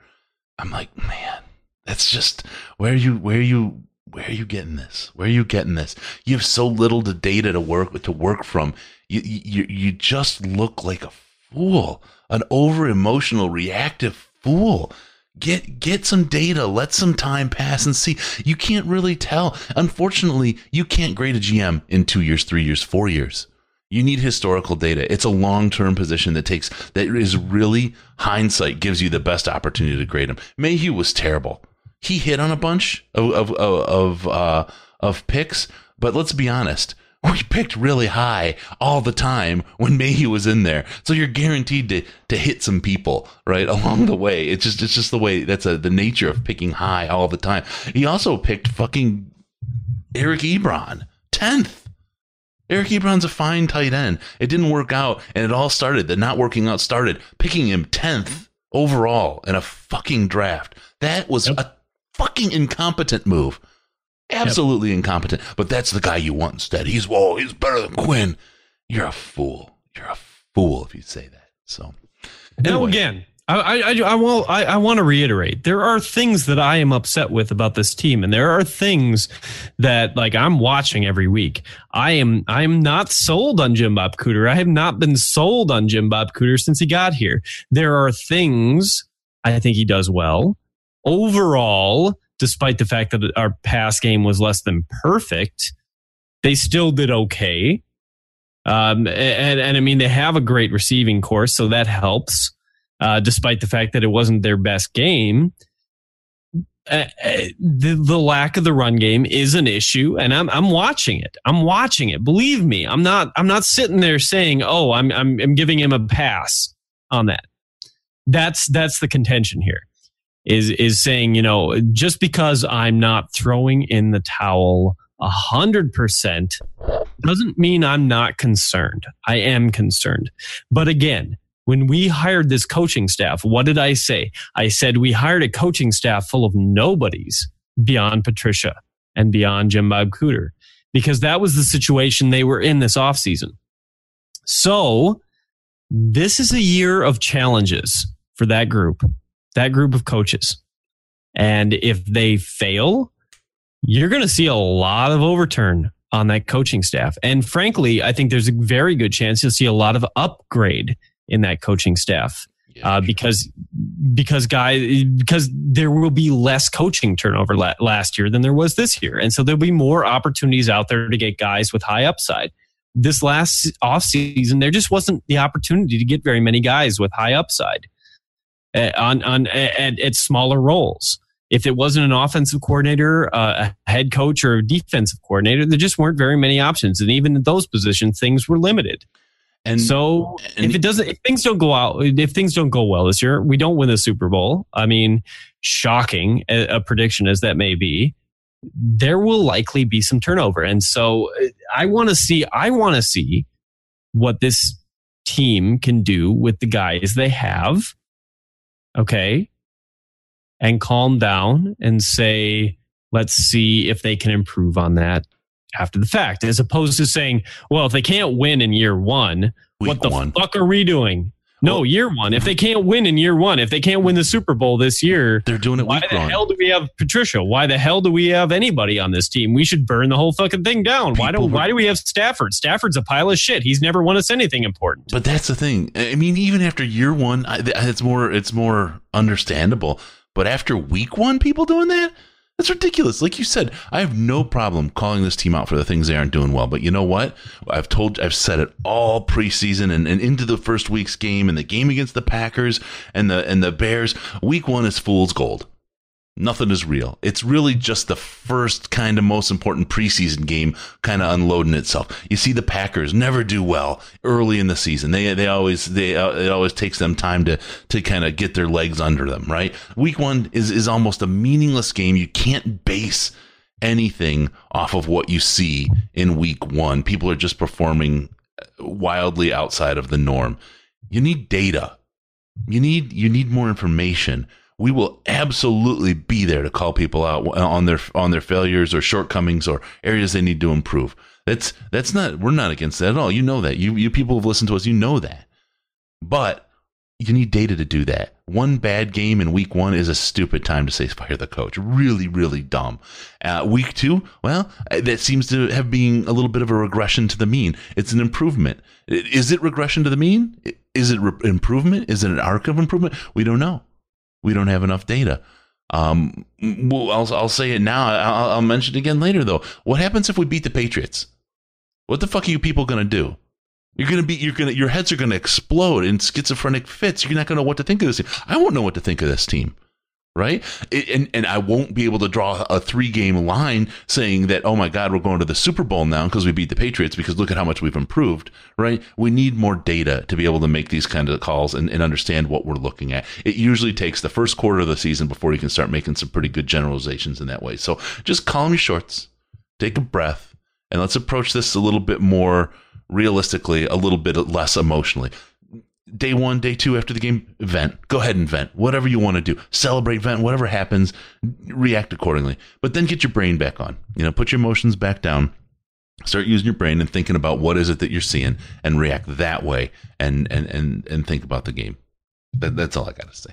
S4: I'm like, man, that's just where are you where are you where are you getting this? Where are you getting this? You have so little to data to work to work from. You you you just look like a fool, an over emotional, reactive fool. Get get some data, let some time pass and see. You can't really tell. Unfortunately, you can't grade a GM in two years, three years, four years. You need historical data. It's a long term position that takes that is really hindsight gives you the best opportunity to grade him. Mayhew was terrible. He hit on a bunch of of of of, uh, of picks, but let's be honest. We picked really high all the time when Mayhew was in there, so you're guaranteed to to hit some people right along the way. It's just it's just the way that's a, the nature of picking high all the time. He also picked fucking Eric Ebron tenth. Eric Ebron's a fine tight end. It didn't work out, and it all started. The not working out started picking him tenth overall in a fucking draft. That was a fucking incompetent move. Absolutely incompetent. But that's the guy you want instead. He's whoa, he's better than Quinn. You're a fool. You're a fool if you say that. So
S5: Now
S4: Anyway.
S5: again, I I I, I, I want to reiterate there are things that I am upset with about this team, and there are things that like I'm watching every week. I am I am not sold on Jim Bob Cooter. I have not been sold on Jim Bob Cooter since he got here. There are things I think he does well overall, despite the fact that our pass game was less than perfect. They still did okay. Um, and, and I mean, they have a great receiving course, so that helps, uh, despite the fact that it wasn't their best game. Uh, uh, the, the lack of the run game is an issue, and I'm I'm watching it. I'm watching it. Believe me, I'm not I'm not sitting there saying, "Oh, I'm I'm, I'm giving him a pass on that." That's that's the contention here. Is is saying you know just because I'm not throwing in the towel a hundred percent doesn't mean I'm not concerned. I am concerned. But again, when we hired this coaching staff, what did I say? I said we hired a coaching staff full of nobodies beyond Patricia and beyond Jim Bob Cooter because that was the situation they were in this offseason. So this is a year of challenges for that group, that group of coaches. And if they fail, you're going to see a lot of overturn on that coaching staff. And frankly, I think there's a very good chance you'll see a lot of upgrade in that coaching staff uh, because because guy because there will be less coaching turnover la- last year than there was this year, and so there'll be more opportunities out there to get guys with high upside. This last off season, there just wasn't the opportunity to get very many guys with high upside uh, on on at, at smaller roles. If it wasn't an offensive coordinator, uh, a head coach, or a defensive coordinator, there just weren't very many options, and even in those positions, things were limited.
S4: And
S5: so
S4: and-
S5: if it doesn't, if things don't go out, if things don't go well this year, we don't win the Super Bowl. I mean, shocking a, prediction as that may be, there will likely be some turnover. And so uh, I want to see, I want to see what this team can do with the guys they have. Okay. And calm down and say, let's see if they can improve on that after the fact, as opposed to saying, well, if they can't win in year one,
S4: Week
S5: what the
S4: one.
S5: fuck are we doing? No,
S4: Well-
S5: year one. If they can't win in year one, if they can't win the Super Bowl this year,
S4: They're doing it week one.
S5: why the
S4: one.
S5: hell do we have Patricia? Why the hell do we have anybody on this team? We should burn the whole fucking thing down. why don't
S4: were-
S5: why do we have Stafford? Stafford's a pile of shit. He's never won us anything important.
S4: But that's the thing. I mean, even after year one, it's more it's more understandable. But after week one, people doing that. That's ridiculous. Like you said, I have no problem calling this team out for the things they aren't doing well. But you know what? I've told, I've said it all preseason and, and into the first week's game and the game against the Packers and the and the Bears. Week one is fool's gold. Nothing is real. It's really just the first kind of most important preseason game kind of unloading itself. You see the Packers never do well early in the season. They they always they uh, it always takes them time to to kind of get their legs under them, right? Week 1 is is almost a meaningless game. You can't base anything off of what you see in week 1. People are just performing wildly outside of the norm. You need data. You need you need more information. We will absolutely be there to call people out on their on their failures or shortcomings or areas they need to improve. That's that's not we're not against that at all. You know that. You you people who've listened to us, you know that. But you need data to do that. One bad game in week one is a stupid time to say fire the coach. Really, really dumb. Uh, week two, well, uh, that seems to have been a little bit of a regression to the mean. It's an improvement. Is it regression to the mean? Is it re- improvement? Is it an arc of improvement? We don't know. We don't have enough data. Um, well, I'll, I'll say it now. I'll, I'll mention it again later, though. What happens if we beat the Patriots? What the fuck are you people going to do? You're gonna be, you're gonna, your heads are gonna explode in schizophrenic fits. You're not gonna know what to think of this team. I won't know what to think of this team, right? It- and and I won't be able to draw a three game line saying that, oh my God, we're going to the Super Bowl now because we beat the Patriots because look at how much we've improved, right? We need more data to be able to make these kind of calls and, and understand what we're looking at. It usually takes the first quarter of the season before you can start making some pretty good generalizations in that way. So just calm your shorts, take a breath, and let's approach this a little bit more realistically, a little bit less emotionally. Day one, day two after the game, vent. Go ahead and vent. Whatever you want to do. Celebrate, vent, whatever happens, react accordingly. But then get your brain back on. You know, put your emotions back down. Start using your brain and thinking about what is it that you're seeing and react that way and and and, and think about the game. That, that's all I got to say.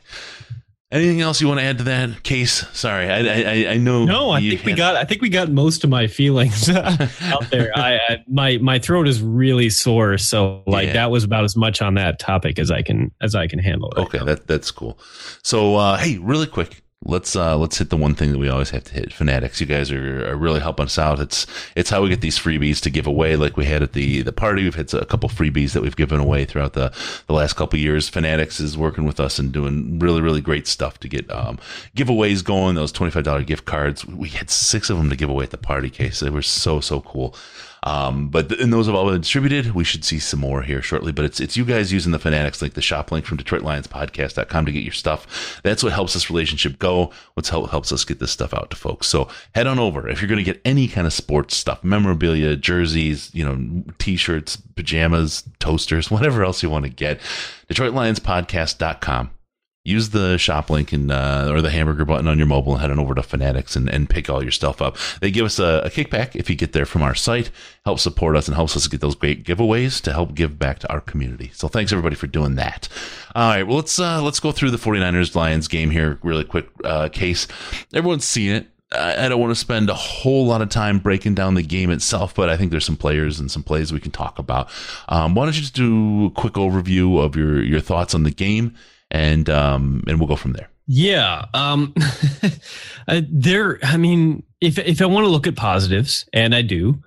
S4: Anything else you want to add to that case? Sorry, I I, I know.
S5: No, I think we got. I think we got most of my feelings out there. I, I my my throat is really sore, so like
S4: Yeah.
S5: that was about as much on that topic as I can as I can handle. Right
S4: Okay,
S5: now.
S4: that that's cool. So uh, hey, really quick, let's uh, let's hit the one thing that we always have to hit. Fanatics, you guys are, are really helping us out. It's it's how we get these freebies to give away, like we had at the the party. We've had a couple freebies that we've given away throughout the the last couple years. Fanatics is working with us and doing really really great stuff to get um, giveaways going. Those twenty five dollar gift cards. We had six of them to give away at the party case. They were so so cool. Um, but th- and those have all been distributed. We should see some more here shortly. But it's it's you guys using the Fanatics link, the shop link from DetroitLionsPodcast.com to get your stuff. That's what helps this relationship go. What's help helps us get this stuff out to folks. So head on over if you're going to get any kind of sports stuff, memorabilia, jerseys, you know, t-shirts, pajamas, toasters, whatever else you want to get. DetroitLionsPodcast.com use the shop link and uh, or the hamburger button on your mobile and head on over to Fanatics and, and pick all your stuff up. They give us a, a kickback if you get there from our site, helps support us and helps us get those great giveaways to help give back to our community. So thanks everybody for doing that. All right, well let's uh, let's go through the 49ers Lions game here really quick uh, case. Everyone's seen it. I don't want to spend a whole lot of time breaking down the game itself, but I think there's some players and some plays we can talk about. Um, why don't you just do a quick overview of your your thoughts on the game, and um, and we'll go from there.
S5: Yeah. Um, uh, there, I mean, if, if I want to look at positives, and I do,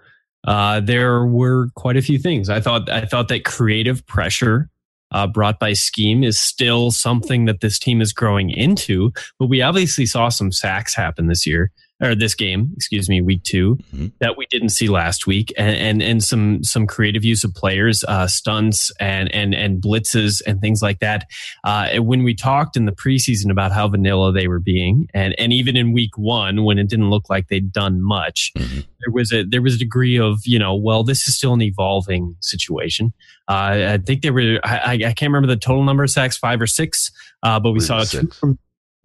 S5: uh, there were quite a few things. I thought, I thought that creative pressure, uh, brought by scheme is still something that this team is growing into, but we obviously saw some sacks happen this year. Or this game, excuse me, week 2
S4: Mm-hmm.
S5: that we didn't see last week, and and, and some some creative use of players, uh, stunts and and and blitzes and things like that. Uh, and when we talked in the preseason about how vanilla they were being, and and even in week one when it didn't look like they'd done much,
S4: Mm-hmm.
S5: there was a there was a degree of you know, well, this is still an evolving situation. Uh, I think they were. I, I can't remember the total number of sacks, five or six, uh, but we saw two from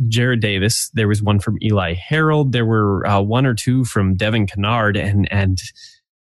S5: Jarrad Davis. There was one from Eli Harold. There were uh, one or two from Devon Kennard, and and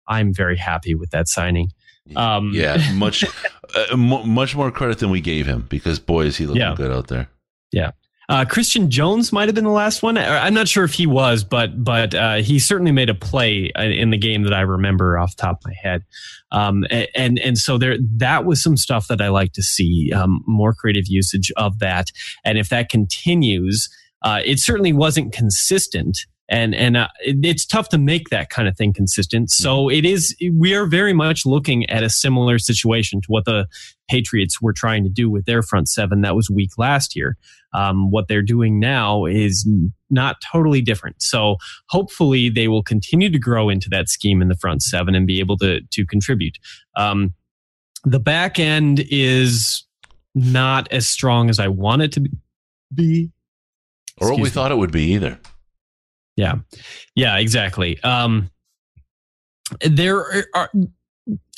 S5: I'm very happy with that signing. Um,
S4: yeah, much uh, m- much more credit than we gave him because boy is he looking
S5: Yeah.
S4: good out there.
S5: Yeah. Uh, Christian Jones might have been the last one. I'm not sure if he was, but but uh, he certainly made a play uh, in the game that I remember off the top of my head. Um, and and so there that was some stuff that I like to see um, more creative usage of that. And if that continues, uh, it certainly wasn't consistent. And and uh, it- it's tough to make that kind of thing consistent. So it is. We are very much looking at a similar situation to what the Patriots were trying to do with their front seven that was weak last year. Um, what they're doing now is not totally different. So hopefully they will continue to grow into that scheme in the front seven and be able to to contribute. Um, the back end is not as strong as I want it to be.
S4: Or what we
S5: me.
S4: thought it would be either.
S5: Yeah. Yeah, exactly. Um, there are,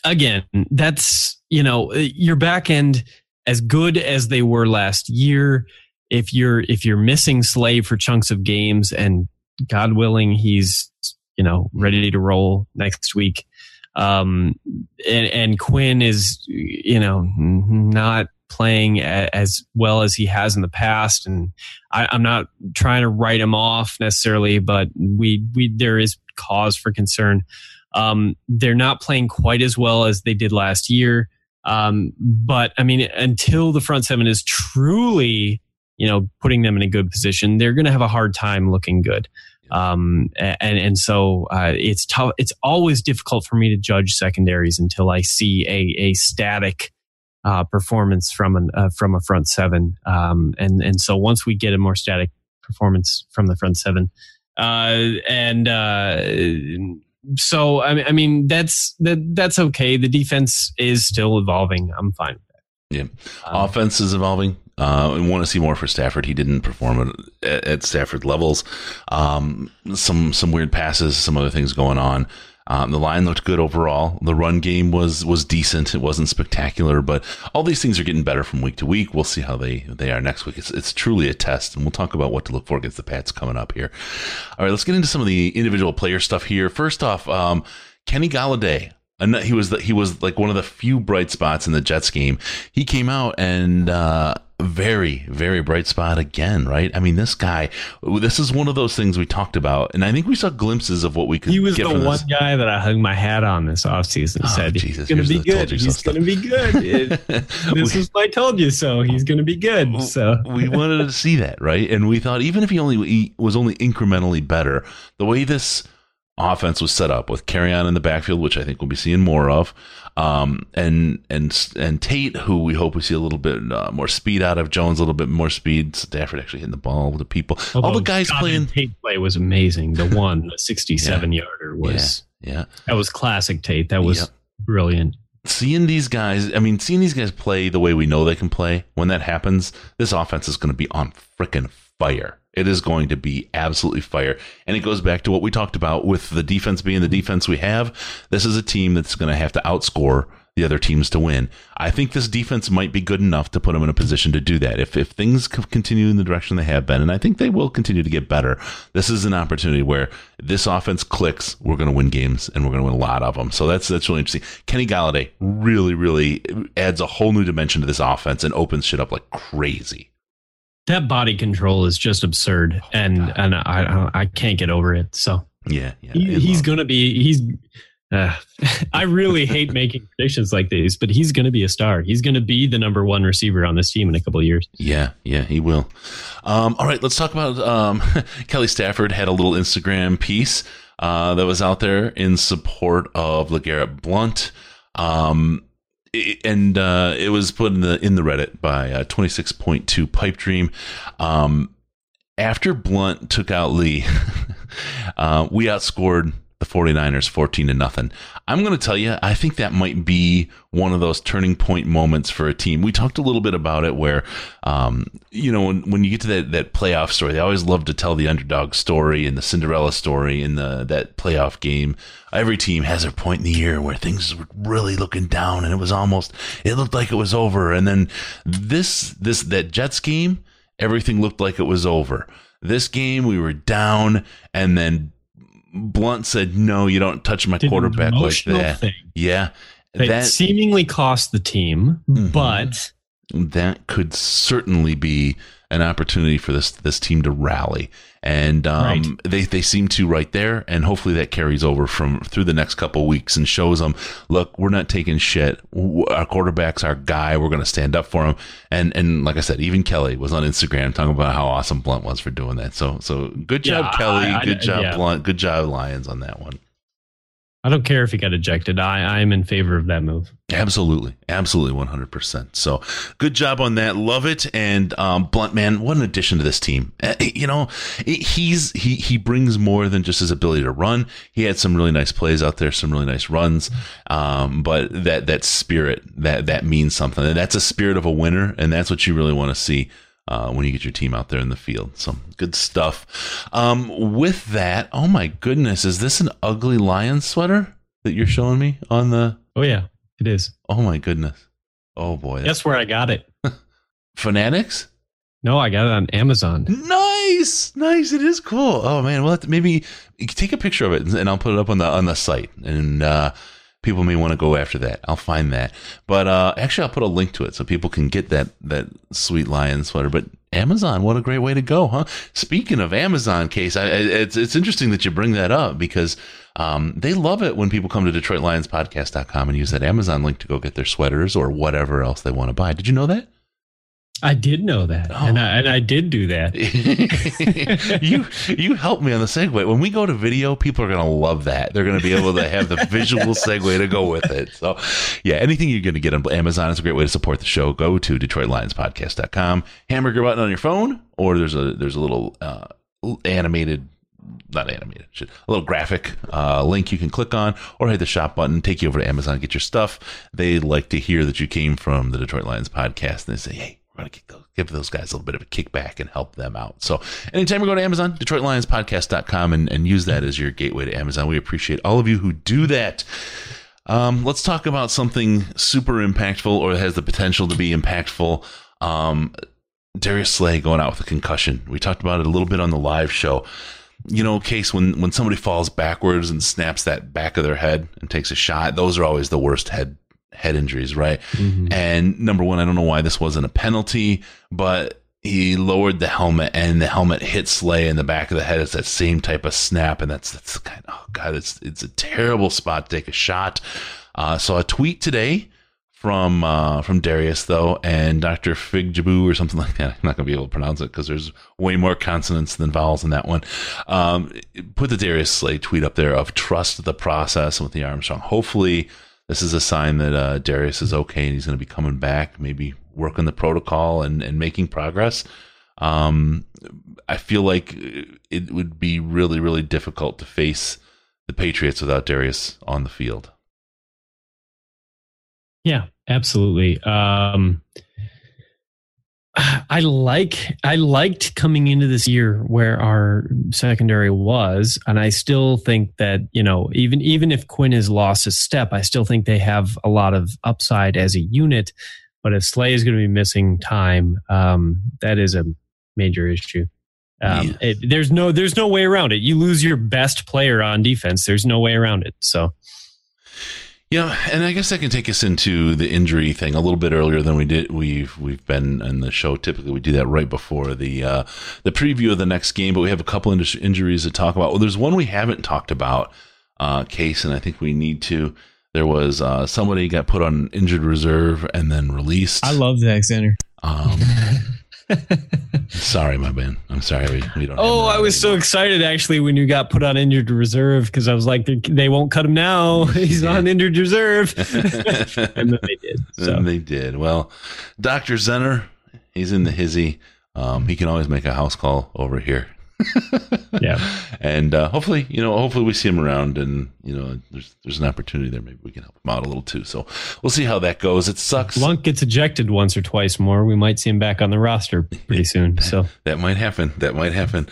S5: again, that's, you know, your back end as good as they were last year. If you're, if you're missing Slay for chunks of games and God willing, he's, you know, ready to roll next week. Um, and, and Quin is, you know, not playing as well as he has in the past. And I, I'm not trying to write him off necessarily, but we, we, there is cause for concern. Um, they're not playing quite as well as they did last year. Um, but I mean, until the front seven is truly, you know, putting them in a good position, they're going to have a hard time looking good. Um, and, and so, uh, it's tough. It's always difficult for me to judge secondaries until I see a, a static, uh, performance from an, uh, from a front seven. Um, and, and so once we get a more static performance from the front seven, uh, and, uh, so I mean, I mean that's that that's okay. The defense is still evolving. I'm fine with that.
S4: Yeah.
S5: Um,
S4: Offense is evolving. Uh, we want to see more for Stafford. He didn't perform at, at Stafford levels. Um, some some weird passes, some other things going on. Um, the line looked good overall. The run game was was decent. It wasn't spectacular, but all these things are getting better from week to week. We'll see how they they are next week. It's it's truly a test, and we'll talk about what to look for against the Pats coming up here. All right, let's get into some of the individual player stuff here. First off, um, Kenny Golladay. And he was the, he was like one of the few bright spots in the Jets game. He came out and uh, very very bright spot again, right? I mean, this guy. This is one of those things we talked about, and I think we saw glimpses of what we could.
S5: He was the one
S4: this.
S5: guy that I hung my hat on this offseason.
S4: Oh,
S5: said
S4: Jesus,
S5: he's going to be good. He's going to be good. It- this
S4: We-
S5: is I told you so. He's going to be good. So
S4: we wanted to see that, right? And we thought even if he only he was only incrementally better, the way this offense was set up with Kerryon in the backfield, which I think we'll be seeing more of, um, and and and Tate, who we hope we see a little bit uh, more speed out of Jones, a little bit more speed. Stafford actually hitting the ball with the people. All the guys
S5: Jonathan
S4: playing.
S5: Tate play was amazing. The one, the 67 yarder was
S4: Yeah,
S5: that was classic Tate. That was
S4: Yep.
S5: brilliant.
S4: seeing these guys, I mean, seeing these guys play the way we know they can play, when that happens, this offense is going to be on freaking fire. It is going to be absolutely fire. And it goes back to what we talked about with the defense being the defense we have. This is a team that's going to have to outscore the other teams to win. I think this defense might be good enough to put them in a position to do that. If, if things continue in the direction they have been, and I think they will continue to get better, this is an opportunity where this offense clicks. We're going to win games and we're going to win a lot of them. So that's, that's really interesting. Kenny Golladay really, really adds a whole new dimension to this offense and opens shit up like crazy.
S5: That body control is just absurd, and and I I can't get over it. So
S4: Yeah. yeah
S5: he, he's gonna be he's. Uh, I really hate making predictions like these, but he's going to be a star. He's going to be the number one receiver on this team in a couple of years.
S4: Yeah, yeah, he will. Um, all right, let's talk about um, Kelly Stafford had a little Instagram piece uh, that was out there in support of LeGarrette Blount. Um, and uh, it was put in the in the Reddit by uh, 26.2 Pipe Dream. Um, after Blount took out Lee, Uh, we outscored the 49ers 14 to nothing. I'm going to tell you, I think that might be one of those turning point moments for a team. We talked a little bit about it where, um, you know, when, when you get to that, that playoff story, they always love to tell the underdog story and the Cinderella story in the, that playoff game. Every team has their point in the year where things were really looking down and it was almost, it looked like it was over. And then this, this, that Jets game, everything looked like it was over. This game, we were down and then Blount said, "No, you don't touch my
S5: Did
S4: quarterback like that."
S5: thing.
S4: Yeah,
S5: That,
S4: that
S5: seemingly cost the team,
S4: Mhm.
S5: but
S4: that could certainly be an opportunity for this this team to rally, and um,
S5: Right.
S4: they they seem to right there, and hopefully that carries over from through the next couple weeks and shows them, look, we're not taking shit. Our quarterback's our guy. We're going to stand up for him, and and like I said, even Kelly was on Instagram talking about how awesome Blount was for doing that. So so good job,
S5: Yeah,
S4: Kelly.
S5: I- I-
S4: good job,
S5: yeah.
S4: Blount. Good job, Lions, on that one.
S5: I don't care if he got ejected. I I'm in favor of that move.
S4: Absolutely, absolutely, one hundred percent. So, good job on that. Love it. And um, Blount man, what an addition to this team. Uh, You know, he's he he brings more than just his ability to run. He had some really nice plays out there, some really nice runs. Um, but that that spirit that that means something. And that's a spirit of a winner, and that's what you really want to see. Uh, when you get your team out there in the field. So good stuff. Um, with that, oh my goodness, is this an ugly lion sweater that you're showing me on the
S5: Oh yeah, it is.
S4: Oh my goodness. Oh boy.
S5: Guess where I got it?
S4: Fanatics?
S5: No, I got it on Amazon.
S4: Nice. Nice. It is cool. Oh man. Well, maybe you can take a picture of it and I'll put it up on the on the site and uh people may want to go after that. I'll find that. But uh actually I'll put a link to it so people can get that that sweet lion sweater. But Amazon, what a great way to go, huh? Speaking of Amazon case, I, it's it's interesting that you bring that up because um, they love it when people come to DetroitLionsPodcast.com and use that Amazon link to go get their sweaters or whatever else they want to buy. Did you know that?
S5: I did know that,
S4: Oh.
S5: and I and I did do that.
S4: you you help me on the segue. When we go to video, people are going to love that. They're going to be able to have the visual segue to go with it. So, yeah, anything you're going to get on Amazon is a great way to support the show. Go to DetroitLionsPodcast.com, hamburger button on your phone, or there's a there's a little uh, animated. Not animated, shit, a little graphic uh, link you can click on, or hit the shop button, take you over to Amazon, get your stuff. They like to hear that you came from the Detroit Lions podcast, and they say, "Hey, going to give those guys a little bit of a kickback and help them out. So anytime you go to Amazon, DetroitLionsPodcast.com and, and use that as your gateway to Amazon. We appreciate all of you who do that. Um, let's talk about something super impactful or has the potential to be impactful. Um, Darius Slay going out with a concussion. We talked about it a little bit on the live show. You know, case when when somebody falls backwards and snaps that back of their head and takes a shot, those are always the worst head head injuries, right? And number one, I don't know why this wasn't a penalty, but he lowered the helmet and the helmet hit Slay in the back of the head. It's that same type of snap, and that's that's kind. Oh god, it's it's a terrible spot to take a shot. Uh, saw a tweet today from uh, from Darius though, and Dr. Figjabu or something like that. I'm not gonna be able to pronounce it because there's way more consonants than vowels in that one. Um, put the Darius Slay tweet up there of trust the process with the Armstrong. Hopefully, this is a sign that uh, Darius is okay and he's going to be coming back. Maybe work on the protocol and and making progress. Um, I feel like it would be really really difficult to face the Patriots without Darius on the field.
S5: Yeah, absolutely. Um, I like I liked coming into this year where our secondary was, and I still think that you know even even if Quin has lost a step, I still think they have a lot of upside as a unit. But if Slay is going to be missing time, um, that is a major issue. Um,
S4: Yeah.
S5: it, there's no there's no way around it. You lose your best player on defense. There's no way around it. So
S4: Yeah, and I guess that can take us into the injury thing a little bit earlier than we did. We've we've been in the show. Typically, we do that right before the uh, the preview of the next game, but we have a couple of injuries to talk about. Well, there's one we haven't talked about, uh, case, and I think we need to. There was uh, somebody got put on injured reserve and then released.
S10: I love Zach Zenner.
S4: Um, sorry, my man. I'm sorry we, we don't.
S5: Oh, I was so excited actually when you got put on injured reserve because I was like, they, won't cut him now. He's on injured reserve. and then they did. So.
S4: And they did. Well, Dr. Zenner, he's in the hizzy. Um, he can always make a house call over here.
S5: yeah.
S4: And uh, hopefully, you know, hopefully we see him around, and you know, there's there's an opportunity there. Maybe we can help him out a little too. So we'll see how that goes. It sucks.
S5: Lunk gets ejected once or twice more. We might see him back on the roster pretty soon. So
S4: that might happen. That might happen.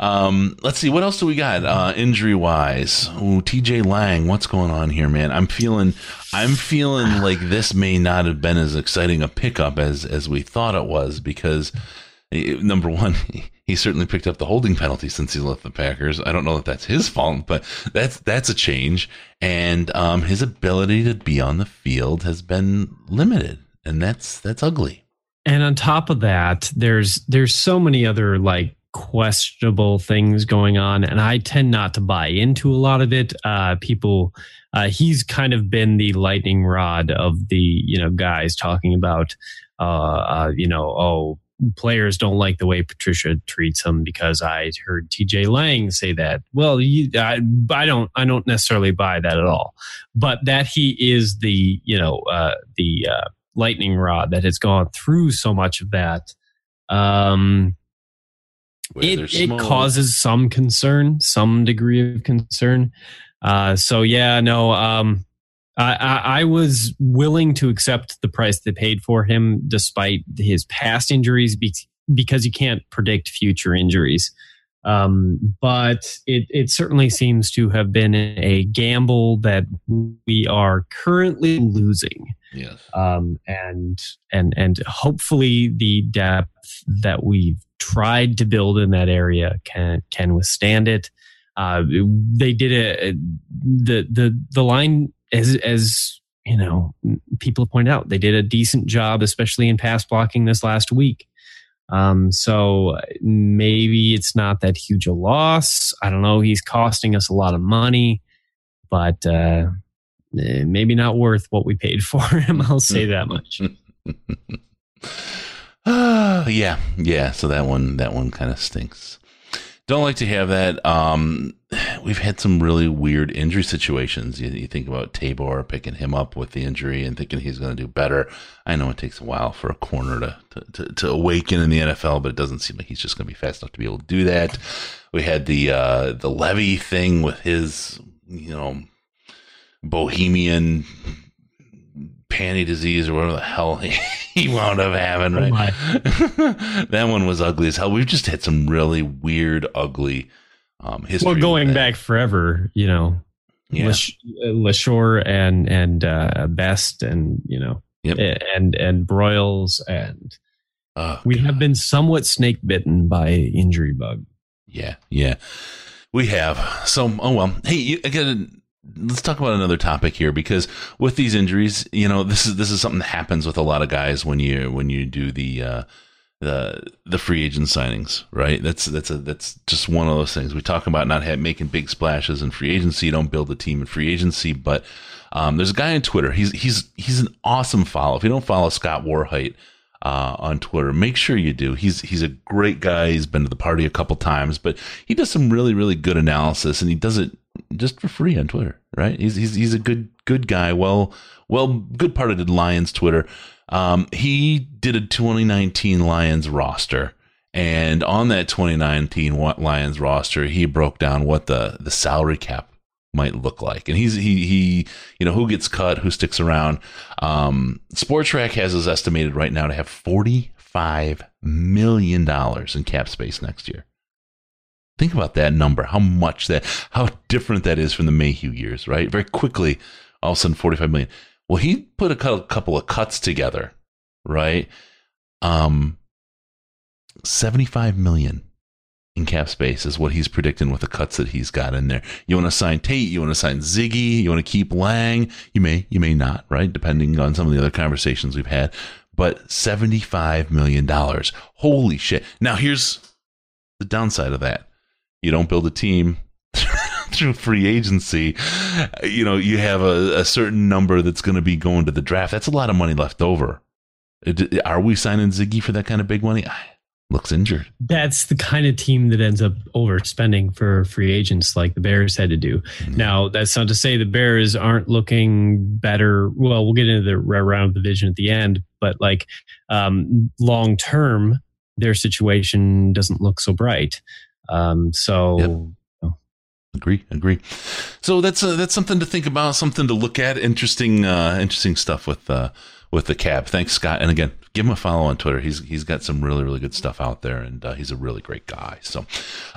S4: Um, let's see what else do we got uh, injury wise. Ooh, TJ Lang, what's going on here, man? I'm feeling, I'm feeling like this may not have been as exciting a pickup as as we thought it was because eh, number one, he certainly picked up the holding penalty since he left the Packers. I don't know if that's his fault, but that's that's a change. And um, his ability to be on the field has been limited, and that's that's ugly.
S5: And on top of that, there's there's so many other like questionable things going on, and I tend not to buy into a lot of it. Uh, people, uh, he's kind of been the lightning rod of the you know guys talking about, uh, uh you know, oh, players don't like the way Patricia treats them because I heard T.J. Lang say that. Well, you, I, I don't, I don't necessarily buy that at all, but that he is the you know uh, the uh, lightning rod that has gone through so much of that. Um, it, it causes some concern, some degree of concern. Uh, so yeah, no, um, I, I, I, was willing to accept the price they paid for him, despite his past injuries, be, because you can't predict future injuries. Um, but it, it certainly seems to have been a gamble that we are currently losing.
S4: Yes.
S5: Um, and and and hopefully the depth that we've tried to build in that area can can withstand it. Uh, they did a the the the line as as you know people pointed out they did a decent job, especially in pass blocking this last week. Um, so maybe it's not that huge a loss. I don't know. He's costing us a lot of money, but uh, eh, maybe not worth what we paid for him. I'll say that much.
S4: Uh, yeah, yeah. So that one, that one kind of stinks. Don't like to have that. Um, we've had some really weird injury situations. You, you, think about Tabor picking him up with the injury and thinking he's going to do better. I know it takes a while for a corner to, to, to, to, awaken in the NFL, but it doesn't seem like he's just going to be fast enough to be able to do that. We had the uh, the Levy thing with his, you know, bohemian panty disease or whatever the hell he, he wound up having, oh right? Oh that one was ugly as hell. We've just had some really weird, ugly um, history.
S5: Well, going back forever, you know, yeah. Leshoure and and uh, Best and you know, yep. and and Broyles and oh, we God. have been somewhat snake bitten by injury bug.
S4: Yeah, yeah, we have. So, oh well. Hey, I got let's talk about another topic here because with these injuries, you know, this is this is something that happens with a lot of guys when you when you do the uh, the the free agent signings, right? That's that's a that's just one of those things we talk about not have, making big splashes in free agency. Don't build a team in free agency, but um, there's a guy on Twitter. He's he's he's an awesome follow. If you don't follow Scott Warhite uh, on Twitter, make sure you do. He's he's a great guy. He's been to the party a couple times, but he does some really really good analysis, and he does it just for free on Twitter, right? He's he's he's a good good guy. Well, well, good part of the Lions Twitter. Um, he did a 2019 Lions roster, and on that 2019 Lions roster, he broke down what the the salary cap might look like. And he's he he you know who gets cut, who sticks around. Um, Spotrac has us estimated right now to have 45 million dollars in cap space next year. Think about that number, how much that, how different that is from the Mayhew years, right? Very quickly, all of a sudden, 45 million. Well, he put a couple of cuts together, right? Um, 75 million in cap space is what he's predicting with the cuts that he's got in there. You want to sign Tate, you want to sign Ziggy, you want to keep Lang, you may, you may not, right? Depending on some of the other conversations we've had. But $75 million. Holy shit. Now here's the downside of that you don't build a team through free agency, you know, you have a, a certain number that's going to be going to the draft. That's a lot of money left over. Are we signing Ziggy for that kind of big money? Looks injured.
S5: That's the kind of team that ends up overspending for free agents, like the Bears had to do. Mm-hmm. Now, that's not to say the Bears aren't looking better. Well, we'll get into the round of the division at the end, but like um, long term, their situation doesn't look so bright. Um, so
S4: Yep. Agree, agree. So that's uh, that's something to think about, something to look at. Interesting, uh, interesting stuff with uh, with the cab. Thanks, Scott. And again, give him a follow on Twitter. He's he's got some really really good stuff out there, and uh, he's a really great guy. So,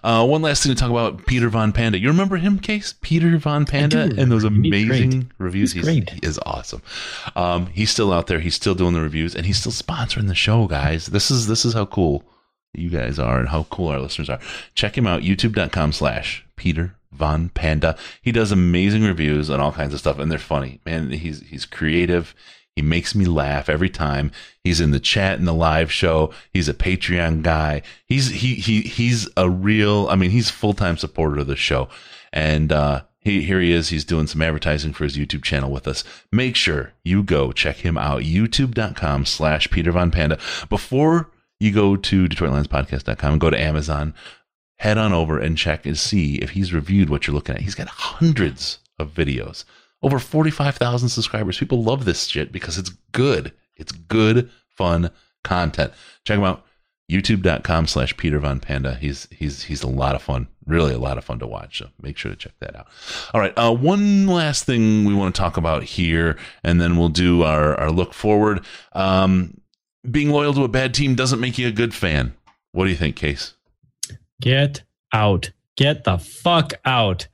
S4: uh, one last thing to talk about: Peter Von Panda. You remember him, Case? Peter Von Panda and those.
S5: He's
S4: amazing
S5: great.
S4: reviews.
S5: He's great.
S4: He is awesome. Um, he's still out there. He's still doing the reviews, and he's still sponsoring the show, guys. This is this is how cool you guys are and how cool our listeners are. Check him out, youtube.com slash Peter Von Panda. He does amazing reviews on all kinds of stuff, and they're funny. Man, he's he's creative. He makes me laugh every time. He's in the chat in the live show. He's a Patreon guy. He's he he he's a real I mean, he's full time supporter of the show. And uh he, here he is. He's doing some advertising for his YouTube channel with us. Make sure you go check him out. YouTube.com slash Peter Von Panda. Before you go to DetroitLionsPodcast.com and go to Amazon, head on over and check and see if he's reviewed what you're looking at. He's got hundreds of videos, over 45,000 subscribers. People love this shit because it's good. It's good, fun content. Check him out. youtube.com slash peter von panda he's he's he's a lot of fun really a lot of fun to watch so make sure to check that out all right uh, one last thing we want to talk about here and then we'll do our, our look forward um, being loyal to a bad team doesn't make you a good fan what do you think case
S5: get out. Get the fuck out.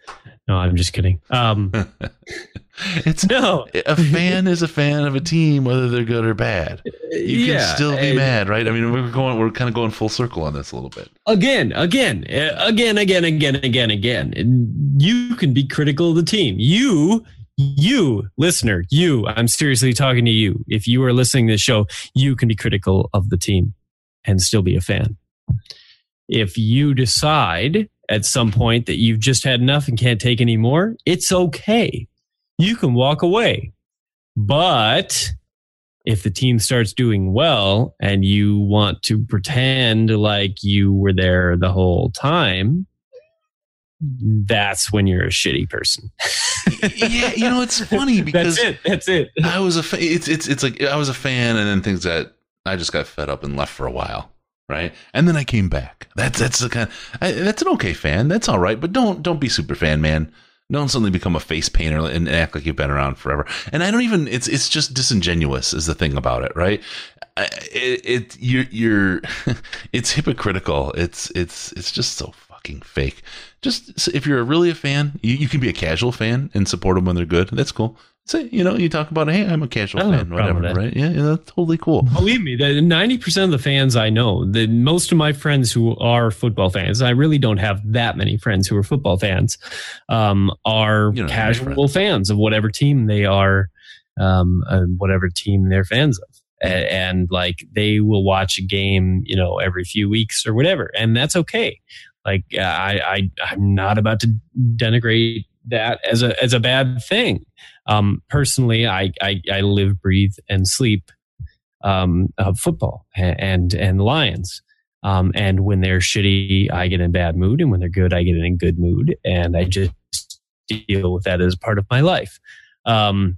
S5: No, I'm just kidding. Um,
S4: it's
S5: no.
S4: a fan is a fan of a team whether they're good or bad you
S5: Yeah,
S4: can still be mad right i mean we're going we're kind of going full circle on this a little bit
S5: again, again, uh, again, again, again, again, again. And You can be critical of the team. You, you, listener, you. I'm seriously talking to you. If you are listening to the show, you can be critical of the team and still be a fan. If you decide at some point that you've just had enough and can't take any more, it's okay. You can walk away. But if the team starts doing well and you want to pretend like you were there the whole time, that's when you're a shitty person.
S4: yeah you know it's funny because
S5: that's it. That's it.
S4: I was a fa- it's it's it's like I was a fan, and then things that I just got fed up and left for a while, right? And then I came back. That's that's the kind. I, that's an okay fan. That's all right, but don't don't be super fan, man. Don't suddenly become a face painter and act like you've been around forever. And I don't even. It's it's just disingenuous is the thing about it, right? It, it you're you're it's hypocritical. It's it's it's just so fucking fake. Just if you're really a fan, you, you can be a casual fan and support them when they're good. That's cool. Say you know you talk about hey I'm a casual
S5: I don't have
S4: fan whatever right yeah, yeah that's totally cool.
S5: Believe me, that ninety percent of the fans I know, the most of my friends who are football fans, I really don't have that many friends who are football fans, um, are
S4: You many
S5: casual fans of whatever team they are, um, uh, whatever team they're fans of. A- And like they will watch a game, you know, every few weeks or whatever, and that's okay. Like I, I, I'm not about to denigrate that as a as a bad thing. Um, personally, I, I I live, breathe, and sleep um, uh, football and and Lions. Um, and when they're shitty, I get in bad mood, and when they're good, I get in a good mood, and I just deal with that as part of my life. Um,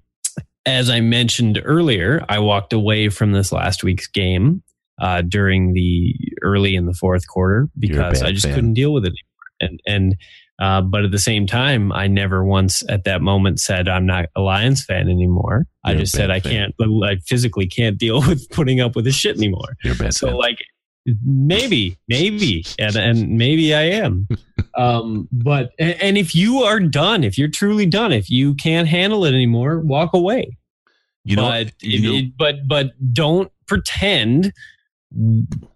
S5: as I mentioned earlier, I walked away from this last week's game uh, during the early in the fourth quarter because I just
S4: fan.
S5: couldn't deal with it anymore. And and uh, but at the same time, I never once at that moment said I'm not a Lions fan anymore. I
S4: You're a
S5: just said I
S4: fan.
S5: can't, I physically can't deal with putting up with this shit anymore. So
S4: fan.
S5: like maybe, maybe, and and maybe I am. Um, but and and if you are done, if you're truly done, if you can't handle it anymore, walk away.
S4: you know
S5: but
S4: you know,
S5: it- but but don't pretend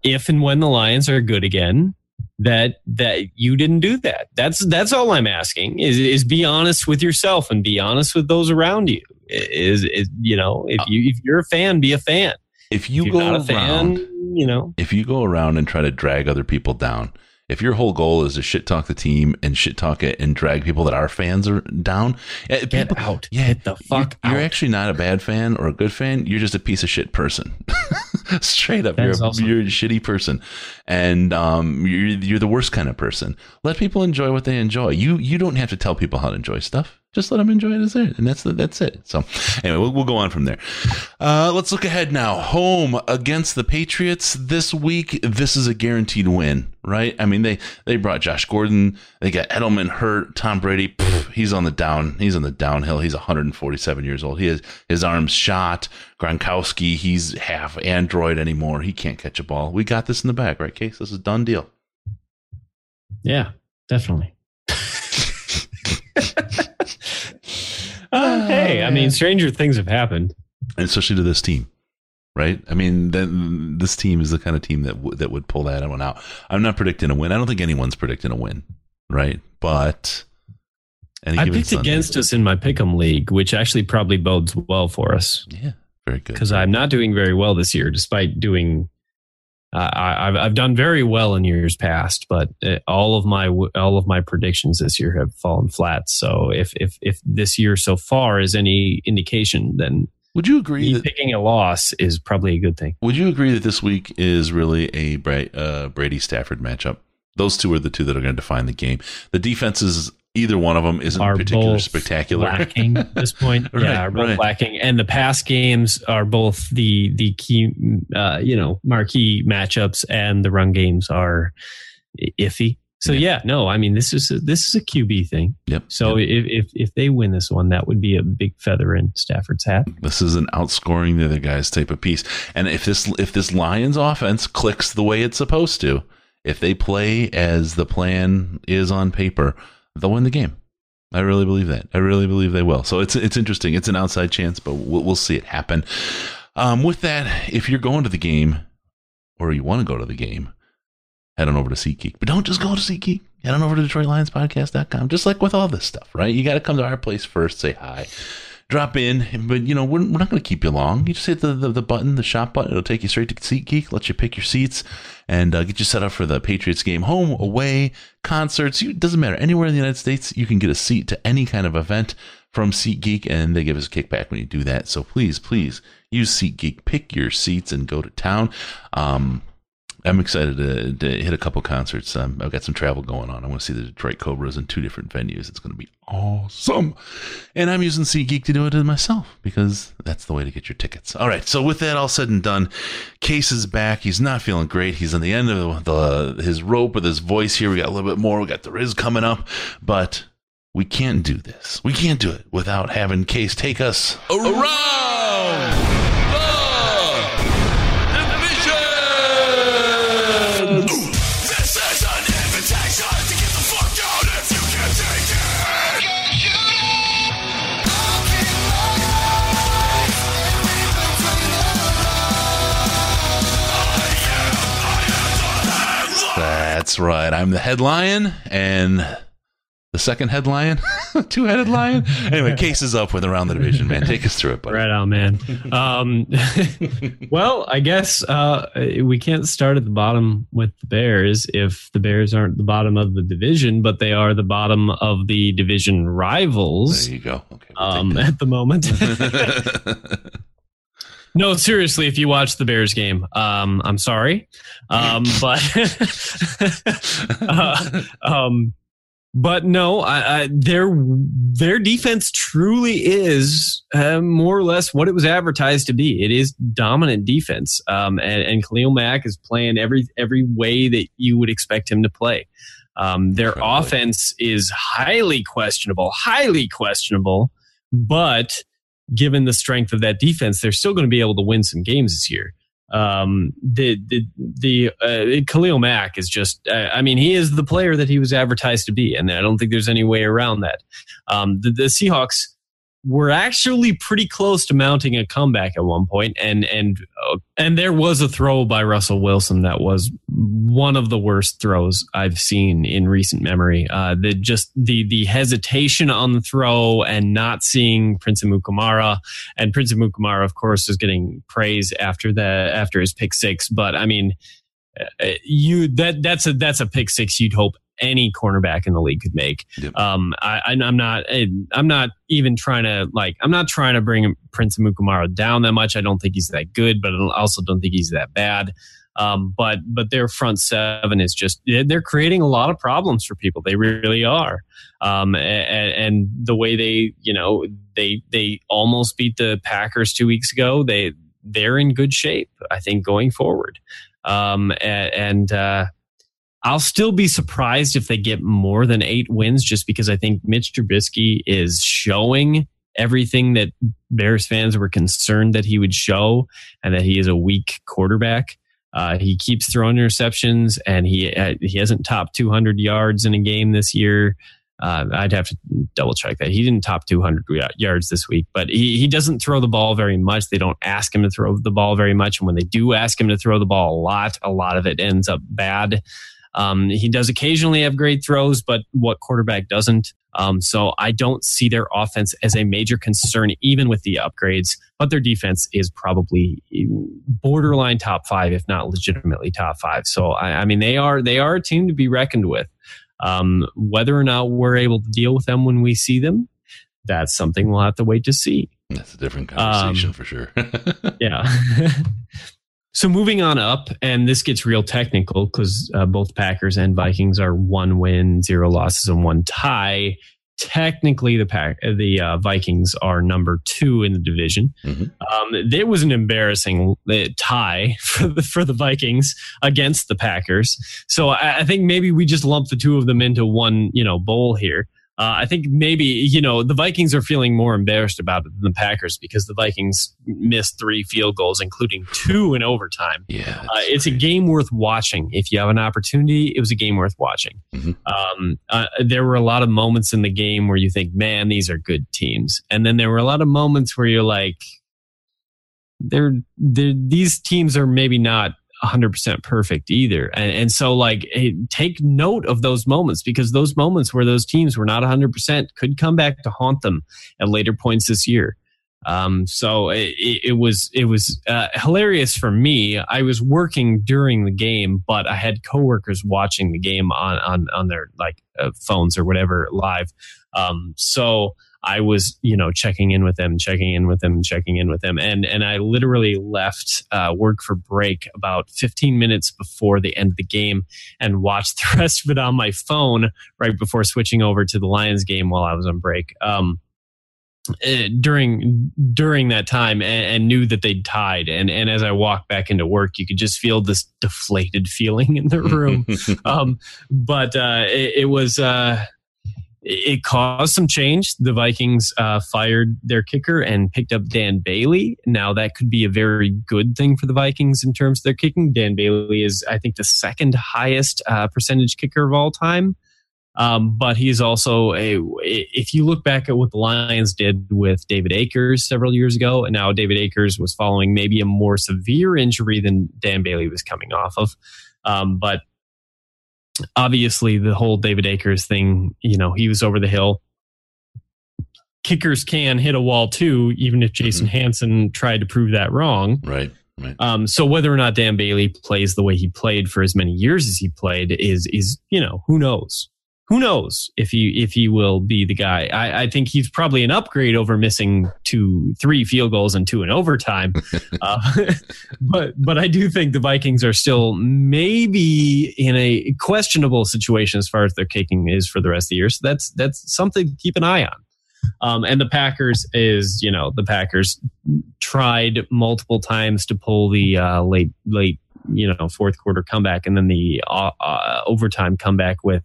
S5: if and when the Lions are good again that that you didn't do that. That's that's all I'm asking is is be honest with yourself and be honest with those around you. Is is you know if you if you're a fan, be a fan.
S4: if you
S5: if
S4: go
S5: you're not a
S4: around
S5: fan, you know.
S4: if you go around and try to drag other people down, if your whole goal is to shit talk the team and shit talk it and drag people that are fans are down, eh,
S5: Get
S4: people-
S5: out.
S4: Yeah,
S5: Get the fuck
S4: you're, you're actually not a bad fan or a good fan. You're just a piece of shit person. Straight up, you're a,
S5: awesome.
S4: you're a shitty person, and um, you're you're the worst kind of person. Let people enjoy what they enjoy. You you don't have to tell people how to enjoy stuff. Just let them enjoy it as it, and that's the, that's it. So anyway, we'll, we'll go on from there. Uh, let's look ahead now. Home against the Patriots this week. This is a guaranteed win, right? I mean, they they brought Josh Gordon, they got Edelman hurt, Tom Brady, pff, he's on the down, he's on the downhill. He's 147 years old. He has his arms shot. Gronkowski, he's half android anymore. He can't catch a ball. We got this in the bag, right, Case? This is a done deal.
S5: Yeah, definitely. Uh, hey, I mean, stranger things have happened,
S4: and especially to this team right? I mean, then this team is the kind of team that w- that would pull that one out. I'm not predicting a win. I don't think anyone's predicting a win, right? But
S5: I picked Sunday, against us in my pick'em league, which actually probably bodes well for us.
S4: Yeah, very good.
S5: Because I'm not doing very well this year, despite doing. Uh, I, have I've done very well in years past, but uh, all of my all of my predictions this year have fallen flat. So if if if this year so far is any indication, then
S4: would you agree
S5: that picking a loss is probably a good thing?
S4: Would you agree that this week is really a uh, Brady Stafford matchup? Those two are the two that are going to define the game. The defenses, either one of them, isn't are particularly spectacular.
S5: Lacking at this point, right, yeah, both right. lacking, and the pass games are both the the key, uh, you know, marquee matchups, and the run games are iffy. So yeah. yeah, no, I mean this is a, this is a QB thing.
S4: Yep.
S5: So
S4: yep.
S5: If, if if they win this one, that would be a big feather in Stafford's hat.
S4: This is an outscoring the other guys type of piece. And if this if this Lions offense clicks the way it's supposed to, if they play as the plan is on paper, they'll win the game. I really believe that. I really believe they will. So it's it's interesting. It's an outside chance, but we'll, we'll see it happen. Um, with that, if you're going to the game or you want to go to the game, head on over to SeatGeek. But don't just go to SeatGeek. Head on over to DetroitLionsPodcast.com. Just like with all this stuff, right? You got to come to our place first, say hi, drop in. But, you know, we're, we're not going to keep you long. You just hit the, the, the, button, the shop button. It'll take you straight to SeatGeek, let you pick your seats, and uh, get you set up for the Patriots game. Home, away, concerts. It doesn't matter. Anywhere in the United States, you can get a seat to any kind of event from SeatGeek, and they give us a kickback when you do that. So please, please use SeatGeek. Pick your seats and go to town. Um, I'm excited to, to hit a couple concerts. Um, I've got some travel going on. I want to see the Detroit Cobras in two different venues. It's going to be awesome. And I'm using SeatGeek to do it myself because that's the way to get your tickets. All right. So with that all said and done, Case is back. He's not feeling great. He's on the end of the his rope with his voice here. We got a little bit more. We got the Riz coming up, but we can't do this. We can't do it without having Case take us around. That's right. I'm the head lion and the second head lion, two headed lion. Anyway, case is up with around the division, man. Take us through it, buddy.
S5: Right on, man. Um, well, I guess uh, we can't start at the bottom with the Bears if the Bears aren't the bottom of the division, but they are the bottom of the division rivals.
S4: There you go.
S5: Okay, we'll um, at the moment. No, seriously, if you watch the Bears game, um, I'm sorry, um, but uh, um, but no, I, I, their their defense truly is uh, more or less what it was advertised to be. It is dominant defense, um, and, and Khalil Mack is playing every every way that you would expect him to play. Um, their Probably. offense is highly questionable, highly questionable, but given the strength of that defense, they're still going to be able to win some games this year. Um, the the the uh, Khalil Mack is just, uh, I mean, he is the player that he was advertised to be, and I don't think there's any way around that. Um, the, the Seahawks were actually pretty close to mounting a comeback at one point, and and uh, and there was a throw by Russell Wilson that was one of the worst throws I've seen in recent memory. Uh, the just the the hesitation on the throw and not seeing Prince Amukamara, and Prince Amukamara, of course, is getting praise after the after his pick six. But I mean, you that that's a that's a pick six you'd hope any cornerback in the league could make. Yep. Um, I, am not, I'm not even trying to like, I'm not trying to bring Prince Amukamara down that much. I don't think he's that good, but I also don't think he's that bad. Um, but but their front seven is just they're creating a lot of problems for people. They really are. Um, and, and the way they you know they they almost beat the Packers two weeks ago. They they're in good shape. I think going forward. Um, and, and uh, I'll still be surprised if they get more than eight wins, just because I think Mitch Trubisky is showing everything that Bears fans were concerned that he would show, and that he is a weak quarterback. Uh, he keeps throwing interceptions, and he uh, he hasn't topped 200 yards in a game this year. Uh, I'd have to double check that. He didn't top 200 yards this week, but he, he doesn't throw the ball very much. They don't ask him to throw the ball very much. And when they do ask him to throw the ball a lot, a lot of it ends up bad. Um, he does occasionally have great throws, but what quarterback doesn't? Um, so I don't see their offense as a major concern, even with the upgrades. But their defense is probably borderline top five, if not legitimately top five. So I, I mean, they are they are a team to be reckoned with. Um, whether or not we're able to deal with them when we see them, that's something we'll have to wait to see.
S4: That's a different conversation um, for sure.
S5: yeah. so moving on up, and this gets real technical because uh, both Packers and Vikings are one win, zero losses, and one tie technically the pack the uh, Vikings are number two in the division. Mm-hmm. Um, there was an embarrassing uh, tie for the for the Vikings against the Packers. So I, I, think maybe we just lump the two of them into one you know bowl here. Uh, I think maybe you know the Vikings are feeling more embarrassed about it than the Packers because the Vikings missed three field goals, including two in overtime.
S4: Yeah,
S5: uh, it's a game worth watching. If you have an opportunity, it was a game worth watching. Mm-hmm. Um, uh, there were a lot of moments in the game where you think, "Man, these are good teams," and then there were a lot of moments where you're like, "They're, they're these teams are maybe not 100% perfect either. And, and so, like, hey, take note of those moments because those moments where those teams were not 100% could come back to haunt them at later points this year. Um, so it, it, was it was uh, hilarious for me. I was working during the game, but I had coworkers watching the game on on on their like uh, phones or whatever live. Um, so I was, you know, checking in with them, checking in with them, checking in with them, and and I literally left uh, work for break about 15 minutes before the end of the game, and watched the rest of it on my phone right before switching over to the Lions game while I was on break. Um, uh, during during that time and, and, knew that they'd tied. And and as I walked back into work you could just feel this deflated feeling in the room. Um, but uh, it, it, was uh, it caused some change. The Vikings uh, fired their kicker and picked up Dan Bailey. Now that could be a very good thing for the Vikings in terms of their kicking. Dan Bailey is, I think, the second highest uh, percentage kicker of all time. Um, but he's also a. If you look back at what the Lions did with David Akers several years ago, and now David Akers was following maybe a more severe injury than Dan Bailey was coming off of. Um, but obviously the whole David Akers thing, you know, he was over the hill. Kickers can hit a wall too, even if Jason mm-hmm. Hanson tried to prove that wrong.
S4: Right. Right.
S5: Um, so whether or not Dan Bailey plays the way he played for as many years as he played is is you know who knows who knows if he if he will be the guy. I, I, think he's probably an upgrade over missing two, three field goals and two in overtime. uh, but but I do think the Vikings are still maybe in a questionable situation as far as their kicking is for the rest of the year. So that's that's something to keep an eye on. Um, and the Packers is, you know, the Packers tried multiple times to pull the uh, late late you know fourth quarter comeback and then the uh, uh overtime comeback with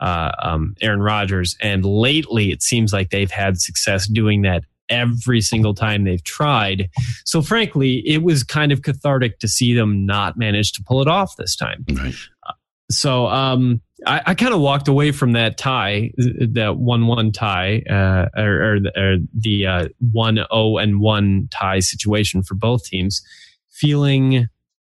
S5: uh, um, Aaron Rodgers. And lately, it seems like they've had success doing that every single time they've tried. So, frankly, it was kind of cathartic to see them not manage to pull it off this time.
S4: Right.
S5: Uh, so, um, I, I kind of walked away from that tie, that one-one tie, uh, or, or, or, the uh, one zero oh and one tie situation for both teams, feeling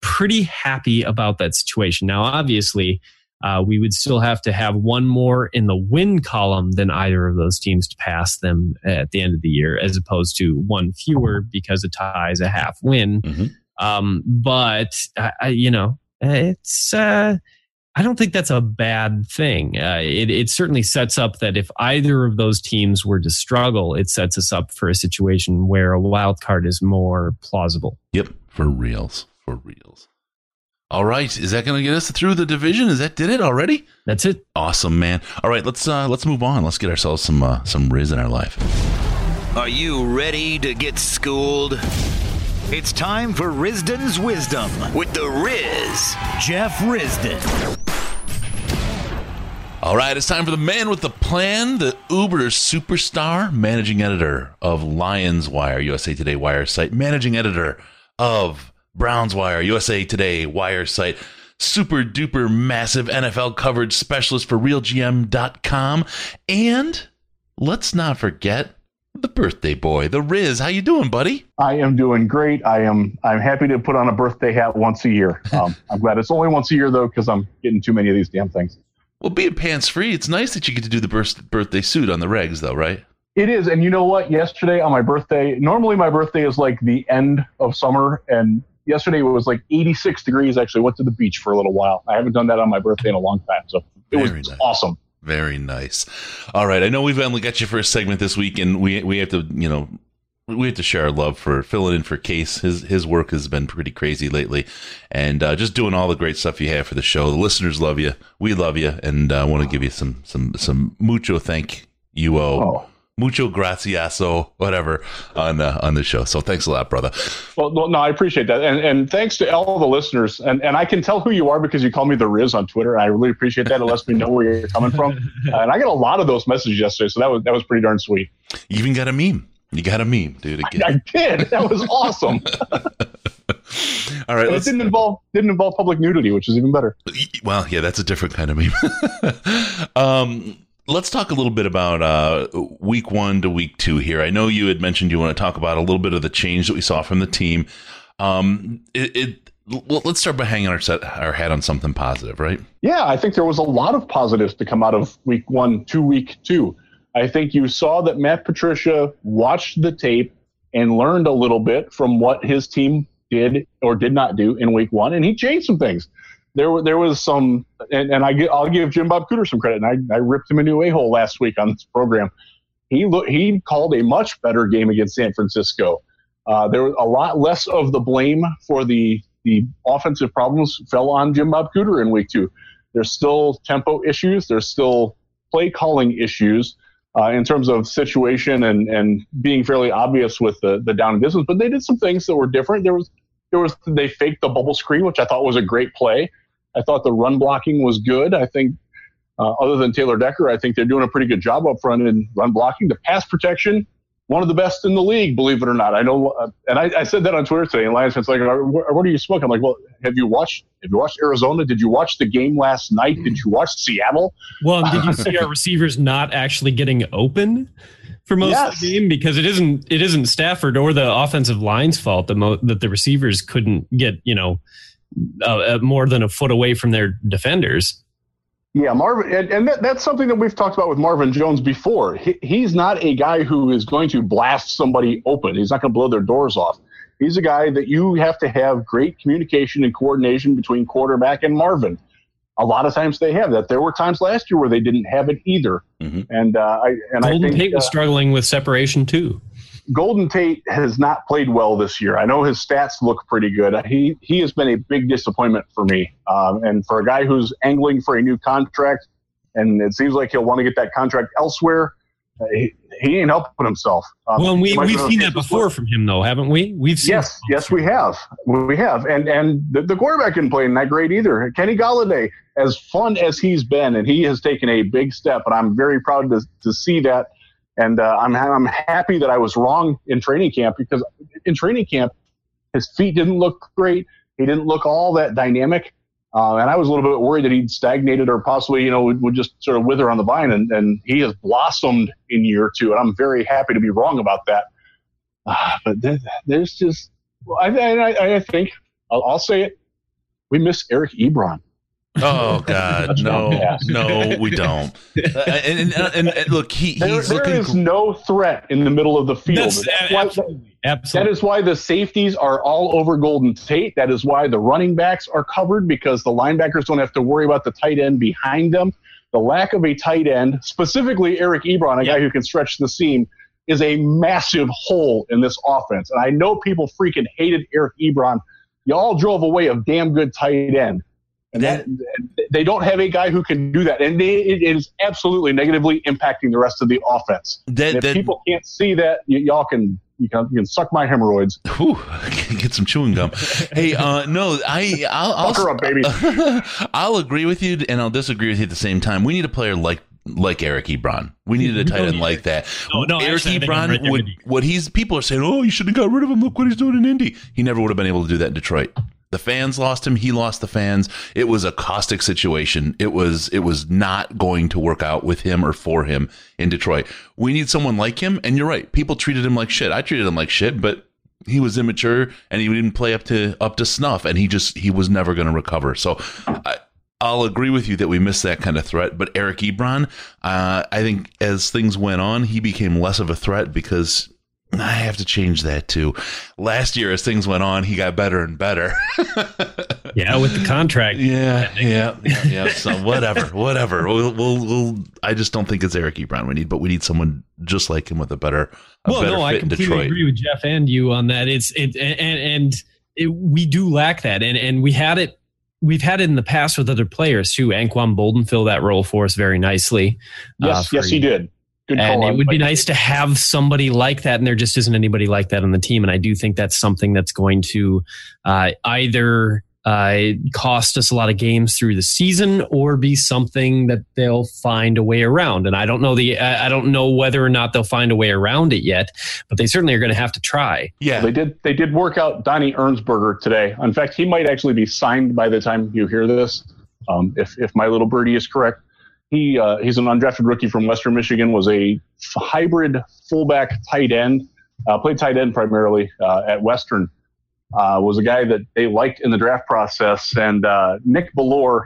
S5: pretty happy about that situation. Now, obviously, uh, we would still have to have one more in the win column than either of those teams to pass them at the end of the year, as opposed to one fewer because a tie is a half win. Mm-hmm. Um, but I, you know, it's. Uh, I don't think that's a bad thing. Uh, it, it certainly sets up that if either of those teams were to struggle, it sets us up for a situation where a wild card is more plausible.
S4: Yep, for reals, for reals. All right, is that going to get us through the division? Is that did it already?
S5: That's it.
S4: Awesome, man. All right, let's uh let's move on. Let's get ourselves some uh, some Riz in our life.
S3: Are you ready to get schooled? It's time for Risdon's Wisdom with the Riz, Jeff Risdon.
S4: All right, it's time for the man with the plan, the Uber superstar, managing editor of Lions Wire, USA Today Wire site, managing editor of Browns Wire, USA Today Wire site, super duper massive NFL coverage specialist for RealGM.com, and let's not forget the birthday boy, the Riz. How you doing, buddy?
S10: I am doing great. I am. I'm happy to put on a birthday hat once a year. Um, I'm glad it's only once a year though, because I'm getting too many of these damn things.
S4: Well, being pants free, it's nice that you get to do the birth- birthday suit on the regs, though, right?
S10: It is, and you know what? Yesterday on my birthday, normally my birthday is like the end of summer, and yesterday it was like 86 degrees. Actually, went to the beach for a little while. I haven't done that on my birthday in a long time, so it
S4: Very
S10: was
S4: nice.
S10: awesome.
S4: Very nice. All right, I know we've only got you for a segment this week, and we we have to, you know, we have to share our love for filling in for Case. His his work has been pretty crazy lately, and uh, just doing all the great stuff you have for the show. The listeners love you, we love you, and I uh, want to give you some some some mucho thank you
S10: Oh.
S4: Mucho graciaso whatever on uh, on the show. So thanks a lot, brother.
S10: Well, no, I appreciate that, and and thanks to all the listeners, and and I can tell who you are because you call me the Riz on Twitter. I really appreciate that. It lets me know where you're coming from, Uh, and I got a lot of those messages yesterday, so that was that was pretty darn sweet.
S4: You even got a meme. You got a meme, dude. Again.
S10: I did. That was awesome.
S4: All right,
S10: it didn't involve didn't involve public nudity, which is even better.
S4: Well, yeah, that's a different kind of meme. um, let's talk a little bit about uh, week one to week two here. I know you had mentioned you want to talk about a little bit of the change that we saw from the team. Um, it, it let's start by hanging our set, our on something positive, right?
S10: Yeah, I think there was a lot of positives to come out of week one to week two. I think you saw that Matt Patricia watched the tape and learned a little bit from what his team did or did not do in week one, and he changed some things. There, there was some, and, and I get, I'll give Jim Bob Cooter some credit, and I, I ripped him a new a hole last week on this program. He look, he called a much better game against San Francisco. Uh, there was a lot less of the blame for the the offensive problems fell on Jim Bob Cooter in week two. There's still tempo issues. There's still play calling issues uh, in terms of situation and, and being fairly obvious with the, the down and distance. But they did some things that were different. There was there was they faked the bubble screen, which I thought was a great play. I thought the run blocking was good. I think uh, other than Taylor Decker, I think they're doing a pretty good job up front in run blocking. The pass protection, one of the best in the league, believe it or not. I know, uh, and I, I said that on Twitter today. And Lions fans like, what, are you smoking? I'm like, well, have you watched? Have you watched Arizona? Did you watch the game last night? Did you watch Seattle?
S5: Well, did you see our receivers not actually getting open for most of the game because it isn't it isn't Stafford or the offensive line's fault that mo- that the receivers couldn't get you know uh, uh, more than a foot away from their defenders.
S10: Yeah, Marvin, and, and that, that's something that we've talked about with Marvin Jones before. He, he's not a guy who is going to blast somebody open. He's not going to blow their doors off. He's a guy that you have to have great communication and coordination between quarterback and Marvin. A lot of times they have that. There were times last year where they didn't have it either. And uh, I and I think
S5: Tate was
S10: uh,
S5: struggling with separation too.
S10: Golden Tate has not played well this year. I know his stats look pretty good. He he has been a big disappointment for me. Um, and for a guy who's angling for a new contract, and it seems like he'll want to get that contract elsewhere, uh, he, he ain't helping himself. Um,
S5: Well, we, we've seen that before from him though, haven't we? We've seen
S10: Yes, yes, we have. We have. And and the, the quarterback didn't play that great either. Kenny Golladay, as fun as he's been, and he has taken a big step, and I'm very proud to, to see that. And uh, I'm I'm happy that I was wrong in training camp because in training camp, his feet didn't look great. He didn't look all that dynamic. Uh, and I was a little bit worried that he'd stagnated or possibly, you know, would, would just sort of wither on the vine. And, and he has blossomed in year two. And I'm very happy to be wrong about that. Ah, but there, there's just, I, I, I think, I'll, I'll say it, we miss Eric Ebron.
S4: Oh God, no, no, we don't. Uh, and, and, and, and look, he,
S10: There,
S4: he's
S10: there
S4: looking.
S10: is no threat in the middle of the field.
S5: That's-
S10: That's why-
S5: absolutely,
S10: That
S5: absolutely.
S10: is why the safeties are all over Golden Tate. That is why the running backs are covered because the linebackers don't have to worry about the tight end behind them. The lack of a tight end, specifically Eric Ebron, a guy who can stretch the seam, is a massive hole in this offense. And I know people freaking hated Eric Ebron. Y'all drove away a damn good tight end. And that, they don't have a guy who can do that. And they, it is absolutely negatively impacting the rest of the offense.
S4: That-
S10: if
S4: that-
S10: people can't see that, y- y'all can You can you can suck my hemorrhoids.
S4: Whew, get some chewing gum. hey, uh, no, I I'll, I'll
S10: Fuck her up, baby.
S4: I'll agree with you, and I'll disagree with you at the same time. We need a player like like Eric Ebron. We needed a tight end like that.
S5: No, no,
S4: Eric
S5: actually, I right
S4: Ebron
S5: there
S4: would what he's people are saying. Oh, you should have got rid of him. Look what he's doing in Indy. He never would have been able to do that in Detroit. The fans lost him. He lost the fans. It was a caustic situation. It was it was not going to work out with him or for him in Detroit. We need someone like him. And you're right. People treated him like shit. I treated him like shit, but he was immature and he didn't play up to up to snuff. And he just he was never going to recover. So. I, I'll agree with you that we missed that kind of threat, but Eric Ebron, uh, I think as things went on, he became less of a threat because I have to change that too. Last year, as things went on, he got better and better.
S5: Yeah, with the contract.
S4: yeah, yeah, yeah, yeah. So whatever, whatever. We'll, we'll, we'll, I just don't think it's Eric Ebron we need, but we need someone just like him with a better, a
S5: well,
S4: better
S5: no, I
S4: fit in
S5: completely
S4: Detroit.
S5: agree with Jeff and you on that. It's it and and it, we do lack that, and and we had it. We've had it in the past with other players too. Anquan Boldin filled that role for us very nicely. uh,
S10: Yes,
S5: for
S10: yes, he did. Good
S5: and it would be nice to have somebody like that, and there just isn't anybody like that on the team. And I do think that's something that's going to uh, either uh, cost us a lot of games through the season, or be something that they'll find a way around. And I don't know the I I don't know whether or not they'll find a way around it yet, but they certainly are going to have to try.
S4: Yeah,
S10: They did. They did work out Donnie Ernsberger today. In fact, he might actually be signed by the time you hear this. Um, if if my little birdie is correct, he uh, he's an undrafted rookie from Western Michigan. Was a hybrid fullback tight end. Uh, played tight end primarily uh, at Western. Uh, was a guy that they liked in the draft process, and uh, Nick Bellore,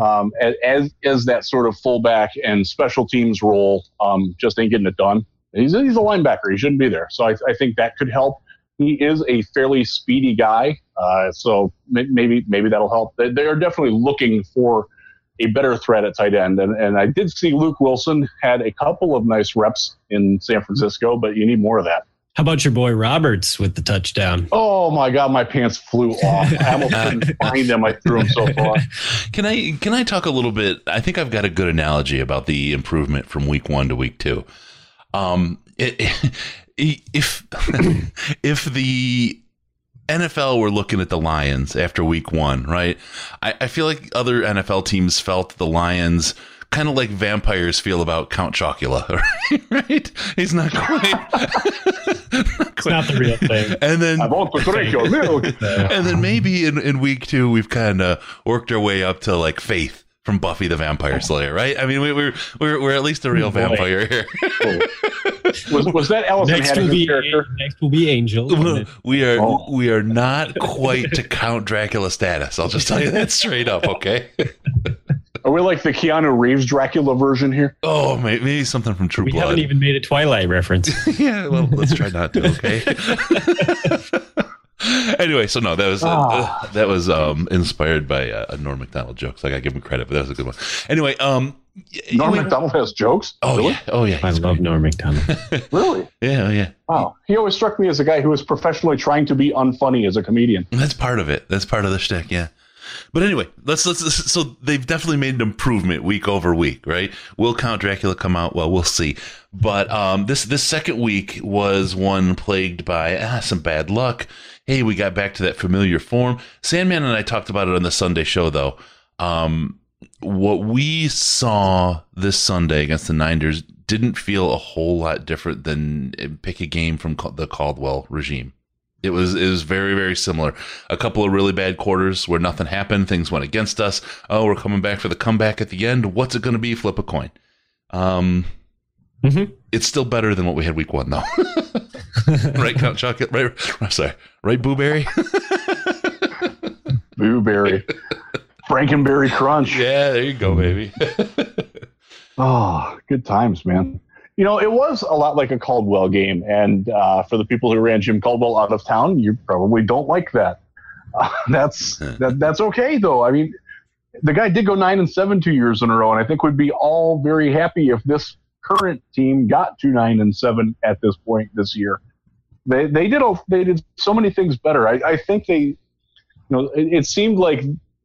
S10: um, as, as that sort of fullback and special teams role, um, just ain't getting it done. He's he's a linebacker. He shouldn't be there. So I, I think that could help. He is a fairly speedy guy, uh, so may- maybe maybe that'll help. They, they are definitely looking for a better threat at tight end, and and I did see Luke Wilson had a couple of nice reps in San Francisco, but you need more of that.
S5: How about your boy Roberts with the touchdown?
S10: Oh my God, my pants flew off. I almost couldn't find them. I threw them so far.
S4: Can I can I talk a little bit? I think I've got a good analogy about the improvement from week one to week two. Um, it, if if the NFL were looking at the Lions after week one, right? I, I feel like other NFL teams felt the Lions kind of like vampires feel about Count Chocula, right? He's not quite.
S5: It's not the real thing.
S4: And then
S10: I want to drink your milk.
S4: and then maybe in, in week two we've kind of worked our way up to like Faith from Buffy the Vampire oh. Slayer, right? I mean, we, we're we're we're at least a real
S5: Boy.
S4: vampire here.
S10: Was, was that Allison
S5: Next will be
S10: character?
S5: next will be Angel.
S4: we are
S10: Oh.
S4: we are not quite to Count Dracula status. I'll just tell you that straight up, okay?
S10: Are we like the Keanu Reeves Dracula version here?
S4: Oh, may- maybe something from True
S5: we
S4: Blood.
S5: haven't even made a Twilight reference.
S4: yeah, well, let's try not to, okay? anyway, so no, that was uh,
S10: Ah.
S4: that was um, inspired by uh, a Norm Macdonald joke. So I got to give him credit, but that was a good one. Anyway, um,
S10: Norm
S4: we-
S10: Macdonald has jokes.
S4: Oh
S10: really?
S4: yeah, oh yeah,
S5: I
S4: he's
S5: love
S4: great.
S5: Norm Macdonald.
S10: Really?
S4: Yeah, oh, yeah.
S10: Wow. He always struck me as a guy who was professionally trying to be unfunny as a comedian.
S4: That's part of it. That's part of the shtick, yeah. But anyway, let's let's. So they've definitely made an improvement week over week, right? Will Count Dracula come out? Well, we'll see. But um, this this second week was one plagued by ah, some bad luck. Hey, we got back to that familiar form. Sandman and I talked about it on the Sunday show, though. Um, what we saw this Sunday against the Niners didn't feel a whole lot different than eh, pick a game from the Caldwell regime. It was it was very very similar. A couple of really bad quarters where nothing happened, things went against us. Oh, we're coming back for the comeback at the end. What's it going to be? Flip a coin. Um,
S5: Mhm.
S4: it's still better than what we had week one, though. right, Count Chocolate. Right, I'm sorry. Right, Booberry.
S10: Blueberry. Frankenberry Crunch.
S4: yeah, there you go, baby.
S10: Oh, good times, man. You know, it was a lot like a Caldwell game. And uh, for the people who ran Jim Caldwell out of town, you probably don't like that. Uh, that's that, that's okay, though. I mean, the guy did go nine and seven two years in a row, and I think we'd be all very happy if this current team got to nine and seven at this point this year. They they did a- they did so many things better. I, I think they, you know, it, it seemed like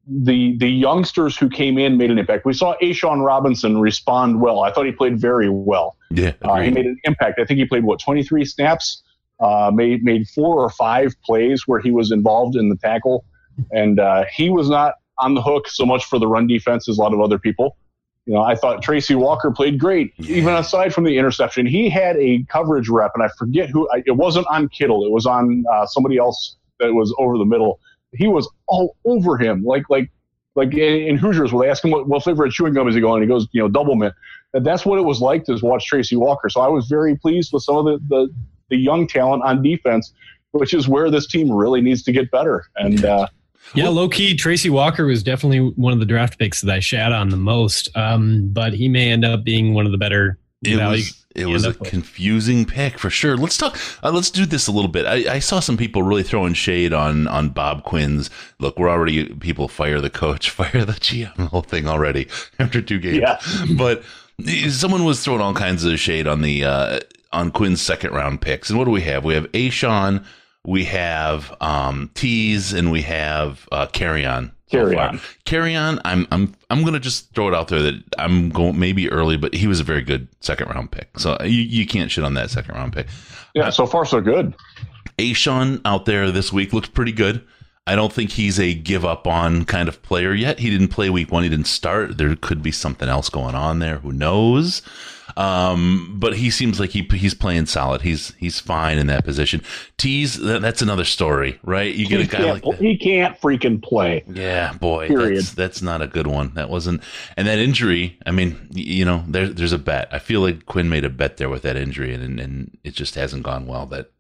S10: the the youngsters who came in made an impact. We saw A'Shawn Robinson respond well. I thought he played very well.
S4: yeah,
S10: Uh, he made an impact. I think he played what 23 snaps uh, made made four or five plays where he was involved in the tackle, and uh, he was not on the hook so much for the run defense as a lot of other people. You know, I thought Tracy Walker played great, yeah. even aside from the interception. He had a coverage rep, and I forget who. It wasn't on Kittle. It was on uh, somebody else that was over the middle. He was all over him, like like like in Hoosiers, where they ask him what, what flavor of chewing gum is he going, and he goes, you know, double mint. And that's what it was like to watch Tracy Walker. So I was very pleased with some of the, the, the young talent on defense, which is where this team really needs to get better. And uh,
S5: yeah, low key, Tracy Walker was definitely one of the draft picks that I shat on the most. Um, but he may end up being one of the better
S4: it was it was a confusing pick for sure. Let's talk. Uh, let's do this a little bit. I, I, saw some people really throwing shade on on Bob Quinn's. Look, we're already people fire the coach, fire the GM, the whole thing already after two games. Yeah. but someone was throwing all kinds of shade on the uh, on Quinn's second round picks. And what do we have? We have A'Shawn, we have um, Teez, and we have uh, Kerryon
S10: Kerryon.
S4: Kerryon. I'm I'm I'm gonna just throw it out there that I'm going maybe early, but he was a very good second round pick. So you, you can't shit on that second round pick.
S10: Yeah, uh, so far so good.
S4: A'Shawn out there this week looks pretty good. I don't think he's a give up on kind of player yet. He didn't play week one. He didn't start. There could be something else going on there. Who knows? Um, but he seems like he he's playing solid. He's he's fine in that position. Teez, that, that's another story, right? You get he a guy like that.
S10: he can't freaking play.
S4: Yeah, boy, Period. that's that's not a good one. That wasn't, and that injury. I mean, you know, there, there's a bet. I feel like Quinn made a bet there with that injury, and and it just hasn't gone well. That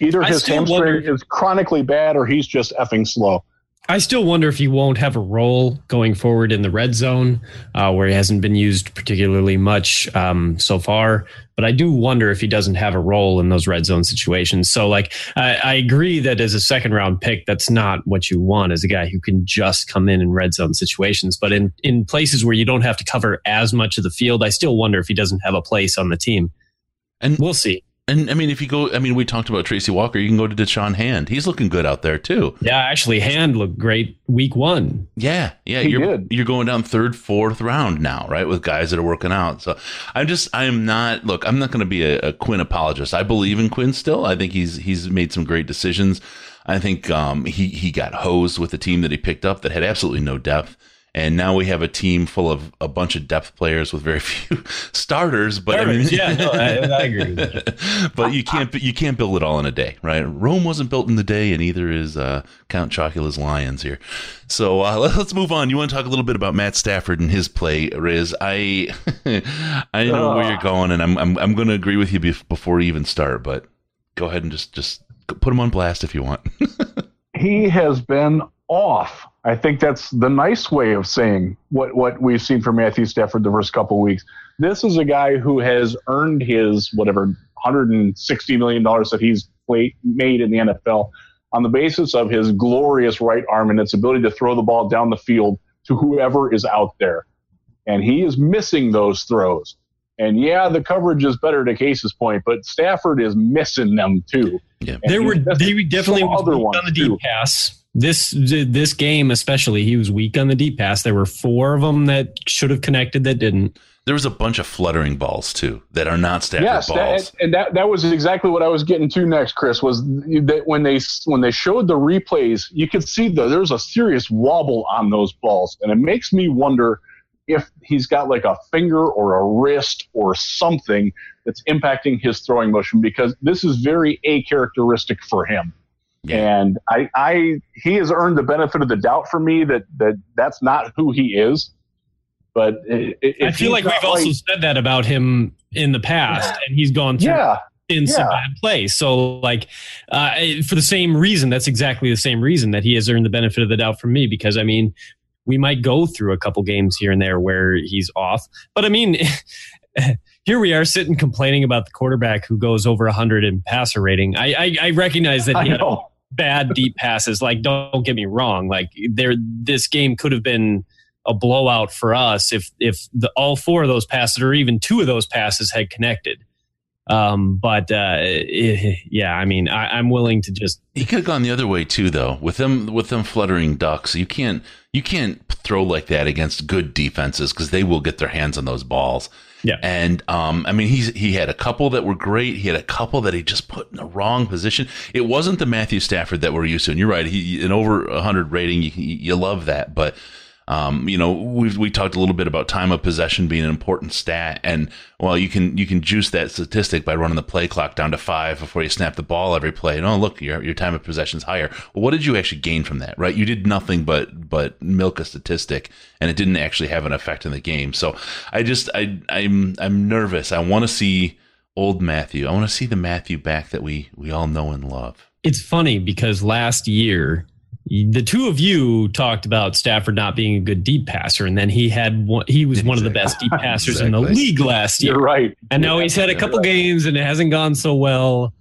S10: either his hamstring wonder, is chronically bad, or he's just effing slow.
S5: I still wonder if he won't have a role going forward in the red zone, uh, where he hasn't been used particularly much um, so far. But I do wonder if he doesn't have a role in those red zone situations. So, like, I, I agree that as a second round pick, that's not what you want as a guy who can just come in in red zone situations. But in in places where you don't have to cover as much of the field, I still wonder if he doesn't have a place on the team. And we'll see.
S4: And I mean, if you go, I mean, we talked about Tracy Walker. You can go to Da'Shawn Hand. He's looking good out there too.
S5: Yeah, actually, Hand looked great week one.
S4: Yeah, yeah. He you're did. you're going down third, fourth round now, right? With guys that are working out. So I'm just, I am not. Look, I'm not going to be a, a, Quinn apologist. I believe in Quinn still. I think he's he's made some great decisions. I think um, he he got hosed with the team that he picked up that had absolutely no depth and now we have a team full of a bunch of depth players with very few starters. But I mean,
S5: yeah, no, I, I agree.
S4: but you can't you can't build it all in a day, right? Rome wasn't built in the day, and neither is uh, Count Chocula's Lions here. So uh, let's move on. You want to talk a little bit about Matt Stafford and his play, Riz? I I know where you're going, and I'm I'm, I'm going to agree with you before you even start. But go ahead and just just put him on blast if you want.
S10: he has been off I think that's the nice way of saying what, what we've seen from Matthew Stafford the first couple weeks. This is a guy who has earned his whatever 160 million dollars that he's played, made in the NFL on the basis of his glorious right arm and its ability to throw the ball down the field to whoever is out there. And he is missing those throws. And yeah, the coverage is better to Case's point, but Stafford is missing them too.
S5: Yeah, there were they definitely was on the deep too. pass this this game especially he was weak on the deep pass there were four of them that should have connected that didn't
S4: there was a bunch of fluttering balls too that are not Stafford yes, balls.
S10: That, and that that was exactly what I was getting to next, Chris. Was that when they when they showed the replays, you could see that there's a serious wobble on those balls, and it makes me wonder if he's got like a finger or a wrist or something that's impacting his throwing motion because this is very a characteristic for him. Yeah. And I, I, he has earned the benefit of the doubt for me that, that that's not who he is. But
S5: I feel like we've like, also said that about him in the past, and he's gone through yeah, in yeah. some bad place. So, like, uh, for the same reason, that's exactly the same reason that he has earned the benefit of the doubt from me. Because I mean, we might go through a couple games here and there where he's off, but I mean. here we are sitting complaining about the quarterback who goes over 100 in passer rating. I I, I recognize that he had bad deep passes. Like, don't get me wrong. Like, there, this game could have been a blowout for us if if the, all four of those passes or even two of those passes had connected. Um, but uh, eh, yeah, I mean, I, am willing to just.
S4: He could have gone the other way too, though. With them, with them fluttering ducks, you can't you can't throw like that against good defenses because they will get their hands on those balls.
S5: Yeah.
S4: And um, I mean, he's he had a couple that were great. He had a couple that he just put in the wrong position. It wasn't the Matthew Stafford that we're used to. And you're right. He an over 100 rating. You you love that, but um, you know, we've we talked a little bit about time of possession being an important stat, and well, you can you can juice that statistic by running the play clock down to five before you snap the ball every play. And oh, look, your your time of possession is higher. Well, what did you actually gain from that? Right, you did nothing but but milk a statistic, and it didn't actually have an effect in the game. So I just I I'm I'm nervous. I want to see old Matthew. I want to see the Matthew back that we we all know and love.
S5: It's funny because last year the two of you talked about Stafford not being a good deep passer, and then he had one, he was one of the best deep passers exactly. in the league last year.
S10: You're right.
S5: And now he's had a couple right. games and it hasn't gone so well.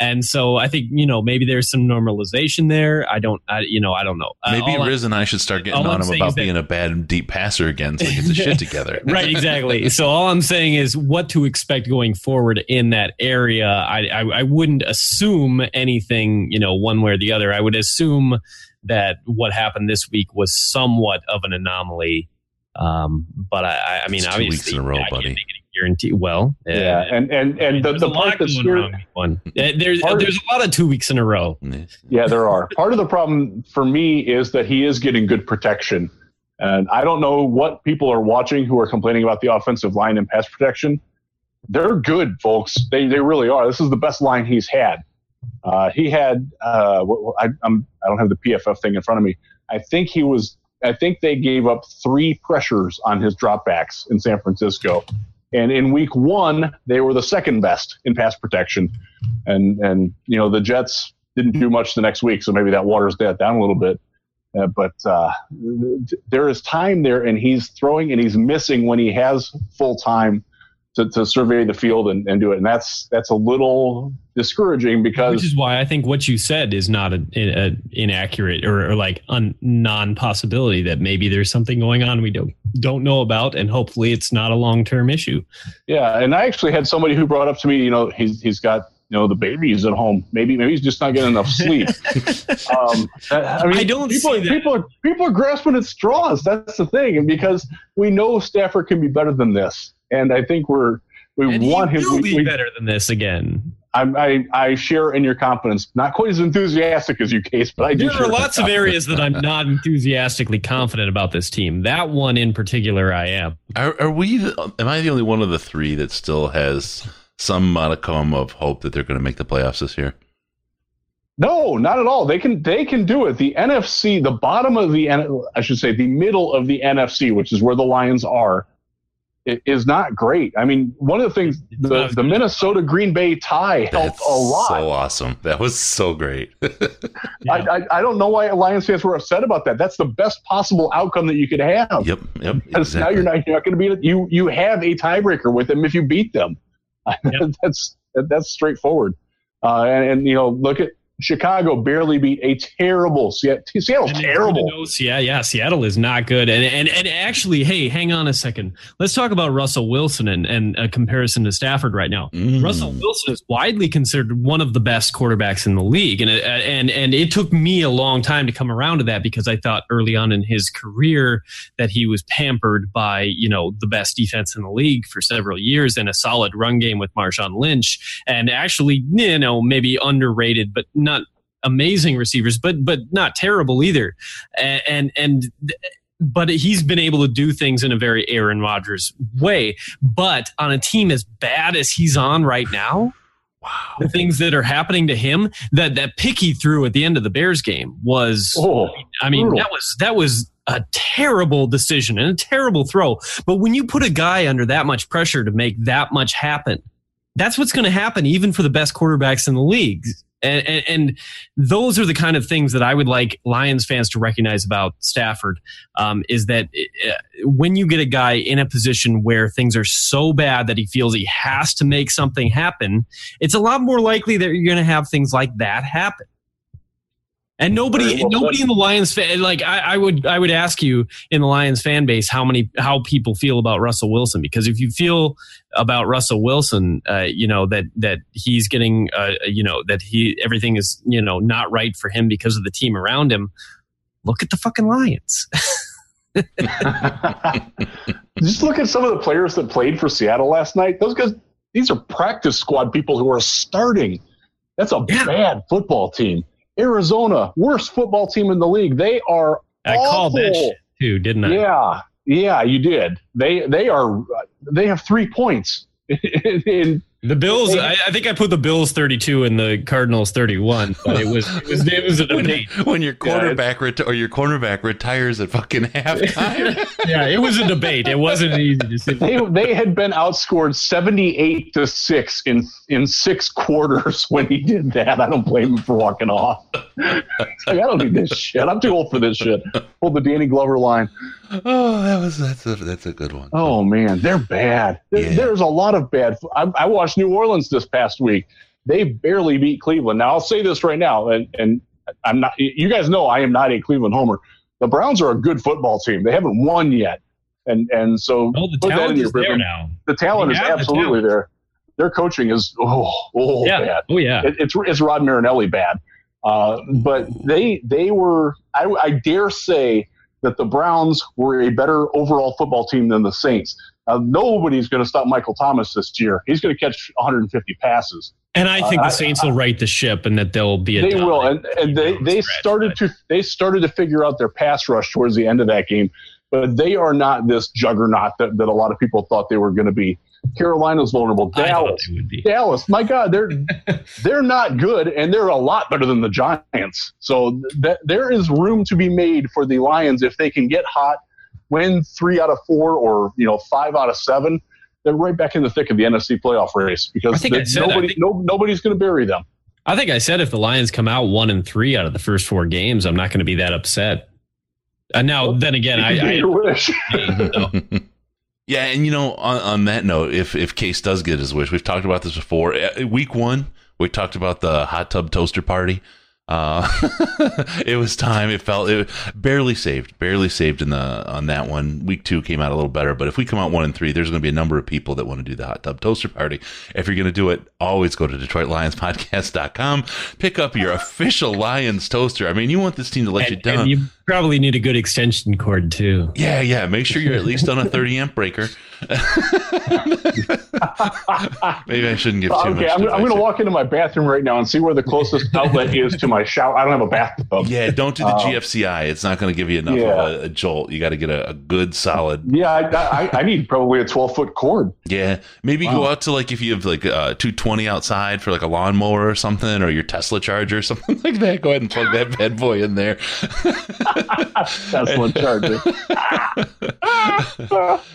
S5: And so I think you know maybe there's some normalization there. I don't, I, you know, I don't know.
S4: Uh, maybe uh, Riz and I should start getting on I'm him about being that, a bad deep passer again, so he gets his shit together.
S5: right, exactly. So all I'm saying is what to expect going forward in that area. I, I, I wouldn't assume anything, you know, one way or the other. I would assume that what happened this week was somewhat of an anomaly. Um, but I, I mean,
S4: it's
S5: obviously,
S4: weeks in a row, buddy.
S5: Guarantee. Well,
S10: yeah, and and and the, the part that's
S5: one. There's part, there's a lot of two weeks in a row.
S10: Yeah, there are. Part of the problem for me is that he is getting good protection, and I don't know what people are watching who are complaining about the offensive line and pass protection. They're good, folks. They they really are. This is the best line he's had. Uh, he had uh, I, I'm I don't have the PFF thing in front of me. I think he was. I think they gave up three pressures on his dropbacks in San Francisco, and in Week One they were the second best in pass protection, and and you know the Jets didn't do much the next week, so maybe that waters that down a little bit. Uh, but uh, there is time there, and he's throwing and he's missing when he has full time to, to survey the field and, and do it. And that's that's a little discouraging because
S5: which is why I think what you said is not an a inaccurate or, or like a non possibility that maybe there's something going on we don't don't know about, and hopefully it's not a long term issue.
S10: Yeah, and I actually had somebody who brought up to me, you know, he's he's got you know the baby's at home. Maybe maybe he's just not getting enough sleep. um, I mean,
S5: I don't
S10: people people are people are grasping at straws. That's the thing, and because we know Stafford can be better than this and I think we're we
S5: and
S10: want him
S5: to
S10: be
S5: we, better than this again.
S10: I, I share in your confidence. Not quite as enthusiastic as you, Case, but I do.
S5: There are lots of areas that I'm not enthusiastically confident about this team. That one in particular, I am.
S4: Are, are we? Am I the only one of the three that still has some modicum of hope that they're going to make the playoffs this year?
S10: No, not at all. They can they can do it. The NFC, the bottom of the I should say the middle of the NFC, which is where the Lions are is not great. I mean, one of the things the, the Minnesota Green Bay tie helped a lot.
S4: So awesome! That was so great.
S10: yeah. I, I, I don't know why Lions fans were upset about that. That's the best possible outcome that you could have.
S4: Yep, yep.
S10: Exactly. Now you're not you're not going to be you you have a tiebreaker with them if you beat them. Yep. that's that's straightforward. Uh, and, and you know, look at Chicago barely beat a terrible Seattle. Seattle's terrible.
S5: Yeah, yeah, Seattle is not good. And and and actually, hey, hang on a second. Let's talk about Russell Wilson and, and a comparison to Stafford right now. Mm. Russell Wilson is widely considered one of the best quarterbacks in the league, and and and it took me a long time to come around to that because I thought early on in his career that he was pampered by you know the best defense in the league for several years and a solid run game with Marshawn Lynch, and actually you know maybe underrated, but not amazing receivers, but but not terrible either. And and, and but he's been able to do things in a very Aaron Rodgers way. But on a team as bad as he's on right now, wow. the things that are happening to him, that that pick he threw at the end of the Bears game was, oh, I mean, brutal. that was that was a terrible decision and a terrible throw. But when you put a guy under that much pressure to make that much happen, that's what's going to happen even for the best quarterbacks in the league. And, and, and, those are the kind of things that I would like Lions fans to recognize about Stafford um, is that uh, when you get a guy in a position where things are so bad that he feels he has to make something happen, it's a lot more likely that you're going to have things like that happen. And nobody, well nobody in the Lions fan, like I, I, would, I would ask you in the Lions fan base how many, how people feel about Russell Wilson. Because if you feel about Russell Wilson, uh, you know that that he's getting, uh, you know that he everything is, you know, not right for him because of the team around him. Look at the fucking Lions.
S10: Just look at some of the players that played for Seattle last night. Those guys, these are practice squad people who are starting. That's a
S5: Yeah.
S10: bad football team. Arizona, worst football team in the league. They are
S5: I called that
S10: awful.
S5: too, didn't I?
S10: Yeah, yeah, you did. They they are they have three points. in,
S5: The Bills. I, I think I put the Bills 32 and the Cardinals 31, but it was it was, it was a
S4: when,
S5: debate.
S4: when your quarterback reti- or your cornerback retires at fucking halftime.
S5: Yeah, it was a debate. It wasn't easy to see.
S10: they they had been outscored seventy eight to six in in six quarters when he did that. I don't blame him for walking off. Like, I don't need this shit. I'm too old for this shit. Pull the Danny Glover line.
S4: Oh, that was that's a that's a good one.
S10: Oh man, they're bad. There-
S4: Yeah.
S10: There's a lot of bad. I, I watched New Orleans this past week. They barely beat Cleveland. Now I'll say this right now, and and I'm not. You guys know I am not a Cleveland homer. The Browns are a good football team. They haven't won yet, and and so
S5: Oh, the
S10: put that in
S5: talent
S10: your
S5: is there now.
S10: The talent
S5: They
S10: is
S5: have the
S10: absolutely
S5: talent.
S10: there. Their coaching is oh oh
S5: Yeah.
S10: bad.
S5: Oh yeah.
S10: It, it's it's Rod Marinelli bad. Uh, but they they were I, I dare say that the Browns were a better overall football team than the Saints. Uh, nobody's going to stop Michael Thomas this year. He's going to catch 150 passes.
S5: And I think
S10: Uh,
S5: the Saints will right the ship and that they'll be a
S10: They will, and, and they they started to they started to figure out their pass rush towards the end of that game. But they are not this juggernaut that, that a lot of people thought they were going to be. Carolina's vulnerable. Dallas,
S5: they.
S10: Dallas, my God, they're they're not good, and they're a lot better than the Giants. So that there is room to be made for the Lions if they can get hot, win three out of four, or you know five out of seven. They're right back in the thick of the NFC playoff race because
S5: think I
S10: the-
S5: said- I
S10: nobody
S5: think-
S10: no, nobody's going to bury them.
S5: I think I said if the Lions come out one and three out of the first four games, I'm not going to be that upset. And now, then again, I, I
S10: wish.
S4: Yeah, and you know, on, on that note, if if Case does get his wish, we've talked about this before. Uh, Week one, we talked about the hot tub toaster party. Uh, it was time. It felt it barely saved, barely saved in the on that one. Week two came out a little better, but if we come out one and three, there's going to be a number of people that want to do the hot tub toaster party. If you're going to do it, always go to DetroitLionsPodcast.com, pick up your official Lions toaster. I mean, you want this team to let you down.
S5: and you probably need a good extension cord too.
S4: Yeah, yeah. Make sure you're at least on a 30 amp breaker. Maybe I shouldn't give too much.
S10: okay, I'm, I'm going to walk into my bathroom right now and see where the closest outlet is to my shower. I don't have a bathtub.
S4: Yeah, don't do the
S10: Um,
S4: GFCI. It's not going to give you enough
S10: yeah.
S4: of a, a jolt. You got to get a, a good solid.
S10: Yeah, I, I, I need probably a 12 foot cord.
S4: Yeah, maybe go out to like if you have like uh, 220 outside for like a lawnmower or something, or your Tesla charger or something like that. Go ahead and plug that bad boy in there.
S10: Tesla charger.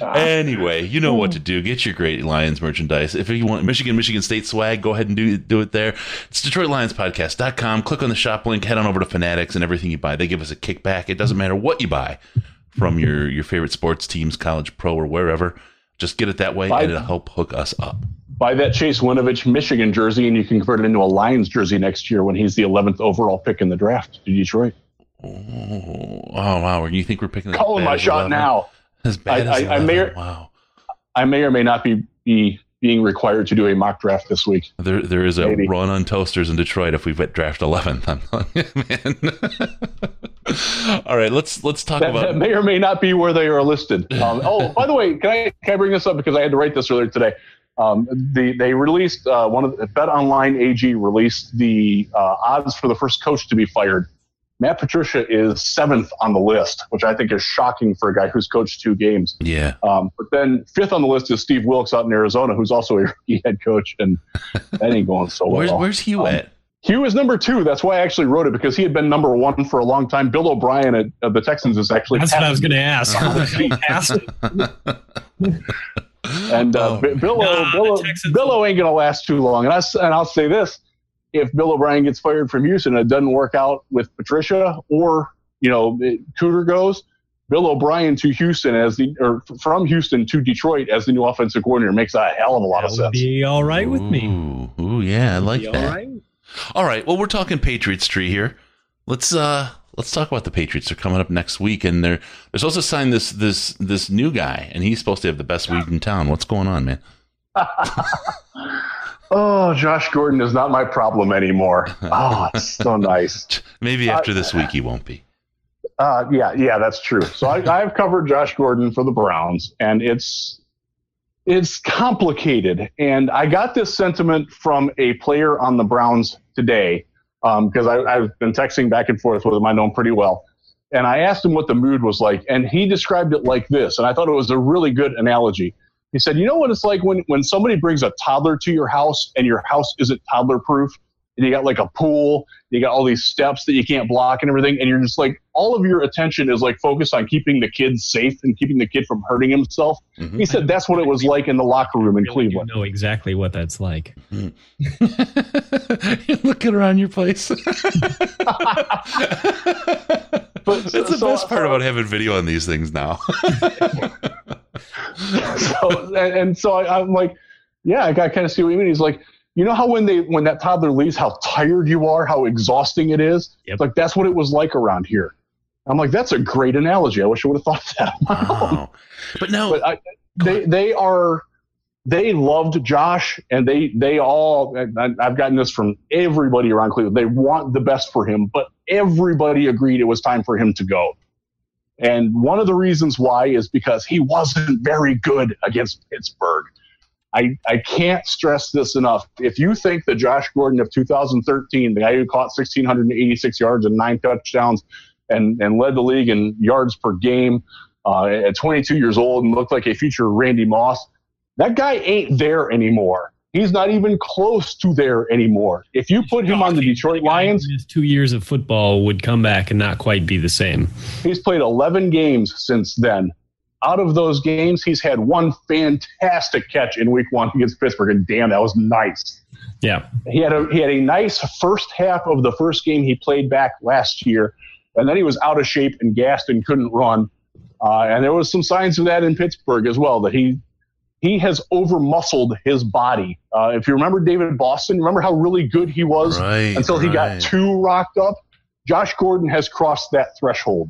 S4: anyway, you know what to do. Get your great Lions merchandise. If you want Michigan, Michigan State swag, go ahead and do do it there. It's DetroitLionsPodcast.com. Click on the shop link, head on over to Fanatics, and everything you buy, they give us a kickback. It doesn't matter what you buy from your, your favorite sports teams, college, pro, or wherever. Just get it that way,
S10: Buy-
S4: and it'll help hook us up.
S10: Buy that Chase Winovich Michigan jersey, and you can convert it into a Lions jersey next year when he's the 11th overall pick in the draft to Detroit.
S4: Oh, oh wow! You think we're picking?
S10: Calling my shot
S4: 11?
S10: now.
S4: As bad
S10: I-
S4: as
S10: I- I may-
S4: 11. wow.
S10: I may or may not be, be being required to do a mock draft this week.
S4: There, there is a
S10: Maybe.
S4: run on toasters in Detroit if we draft 11th. I'm telling man. All right, let's let's talk
S10: That,
S4: about.
S10: that may or may not be where they are listed. Um, oh, by the way, can I can I bring this up because I had to write this earlier today? Um, the they released uh, one of the Bet Online AG released the uh, odds for the first coach to be fired. Matt Patricia is seventh on the list, which I think is shocking for a guy who's coached two games.
S4: yeah,
S10: Um, but then fifth on the list is Steve Wilks out in Arizona, who's also a rookie head coach, and that ain't going so
S4: where's
S10: well.
S4: where's Hue
S10: Um,
S4: at?
S10: Hue is number two. That's why I actually wrote it because he had been number one for a long time. Bill O'Brien at, at the Texans is actually
S5: That's what I was going to ask. He passed it.
S10: And uh,
S4: Oh,
S10: Bill,
S5: Nah,
S10: Bill,
S5: the Texans-
S10: Bill ain't going to last too long. And, I, s- and I'll say this if Bill O'Brien gets fired from Houston and it doesn't work out with Patricia or, you know, it- Cooter goes, Bill O'Brien to Houston as the, or from Houston to Detroit as the new offensive coordinator makes a hell of a lot
S5: That
S10: of
S5: would
S10: sense.
S5: be all right with me.
S4: Ooh, ooh, yeah, I like
S5: Be
S4: that.
S5: right.
S4: All right, well, we're talking Patriots tree here. Let's uh let's talk about the Patriots. They're coming up next week, and they're they're supposed to sign this this this new guy, and he's supposed to have the best weed in town. What's going on, man?
S10: Oh, Josh Gordon is not my problem anymore. Oh, it's so nice.
S4: Maybe after this week he won't be.
S10: Uh, yeah, yeah, that's true. So I, I've covered Josh Gordon for the Browns, and it's it's complicated. And I got this sentiment from a player on the Browns today because um, I've been texting back and forth with him. I know him pretty well. And I asked him what the mood was like, and he described it like this. And I thought it was a really good analogy. He said, You know what it's like when, when somebody brings a toddler to your house and your house isn't toddler proof? and you got like a pool, you got all these steps that you can't block and everything, and you're just like all of your attention is like focused on keeping the kid safe and keeping the kid from hurting himself. Mm-hmm. He said that's what it was like in the locker room in really Cleveland.
S5: know exactly what that's like.
S4: you're looking around your place. but that's the so, best part so, about having video on these things now.
S10: so and, and so I, I'm like, yeah, I kind of see what you mean. He's like you know how when they when that toddler leaves, how tired you are, how exhausting it is. Yep. Like that's what it was like around here. I'm like, that's a great analogy. I wish I would have thought of that.
S4: Wow. but no,
S10: but I, they they are they loved Josh, and they they all. I've gotten this from everybody around Cleveland. They want the best for him, but everybody agreed it was time for him to go. And one of the reasons why is because he wasn't very good against Pittsburgh. I, I can't stress this enough. If you think that Josh Gordon of 2013, the guy who caught 1,686 yards and nine touchdowns and, and led the league in yards per game uh, at 22 years old and looked like a future Randy Moss, that guy ain't there anymore. He's not even close to there anymore. If you put him on the Detroit Lions,
S5: his two years of football would come back and not quite be the same.
S10: He's played 11 games since then out of those games, he's had one fantastic catch in week one against Pittsburgh, and damn, that was nice.
S5: Yeah.
S10: He had a he had a nice first half of the first game he played back last year, and then he was out of shape and gassed and couldn't run. Uh, and there was some signs of that in Pittsburgh as well. That he he has over muscled his body. Uh, if you remember David Boston, remember how really good he was
S4: right,
S10: until he got too rocked up. Josh Gordon has crossed that threshold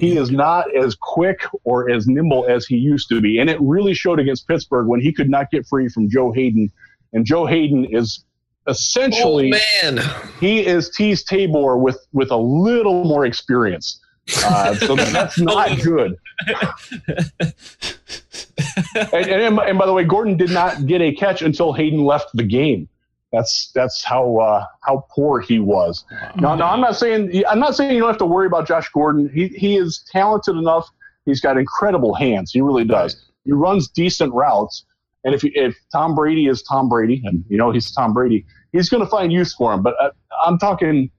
S10: he is not as quick or as nimble as he used to be. And it really showed against Pittsburgh when he could not get free from Joe Haden. And Joe Haden is essentially
S5: oh, man.
S10: he is Teez Tabor with with a little more experience. Uh, so that's not good. and, and, and by the way, Gordon did not get a catch until Haden left the game. That's that's how uh, how poor he was. No, no, I'm not saying I'm not saying you don't have to worry about Josh Gordon. He he is talented enough. He's got incredible hands. He really does. He runs decent routes. And if if Tom Brady is Tom Brady, and you know he's Tom Brady, he's going to find use for him. But uh, I'm talking,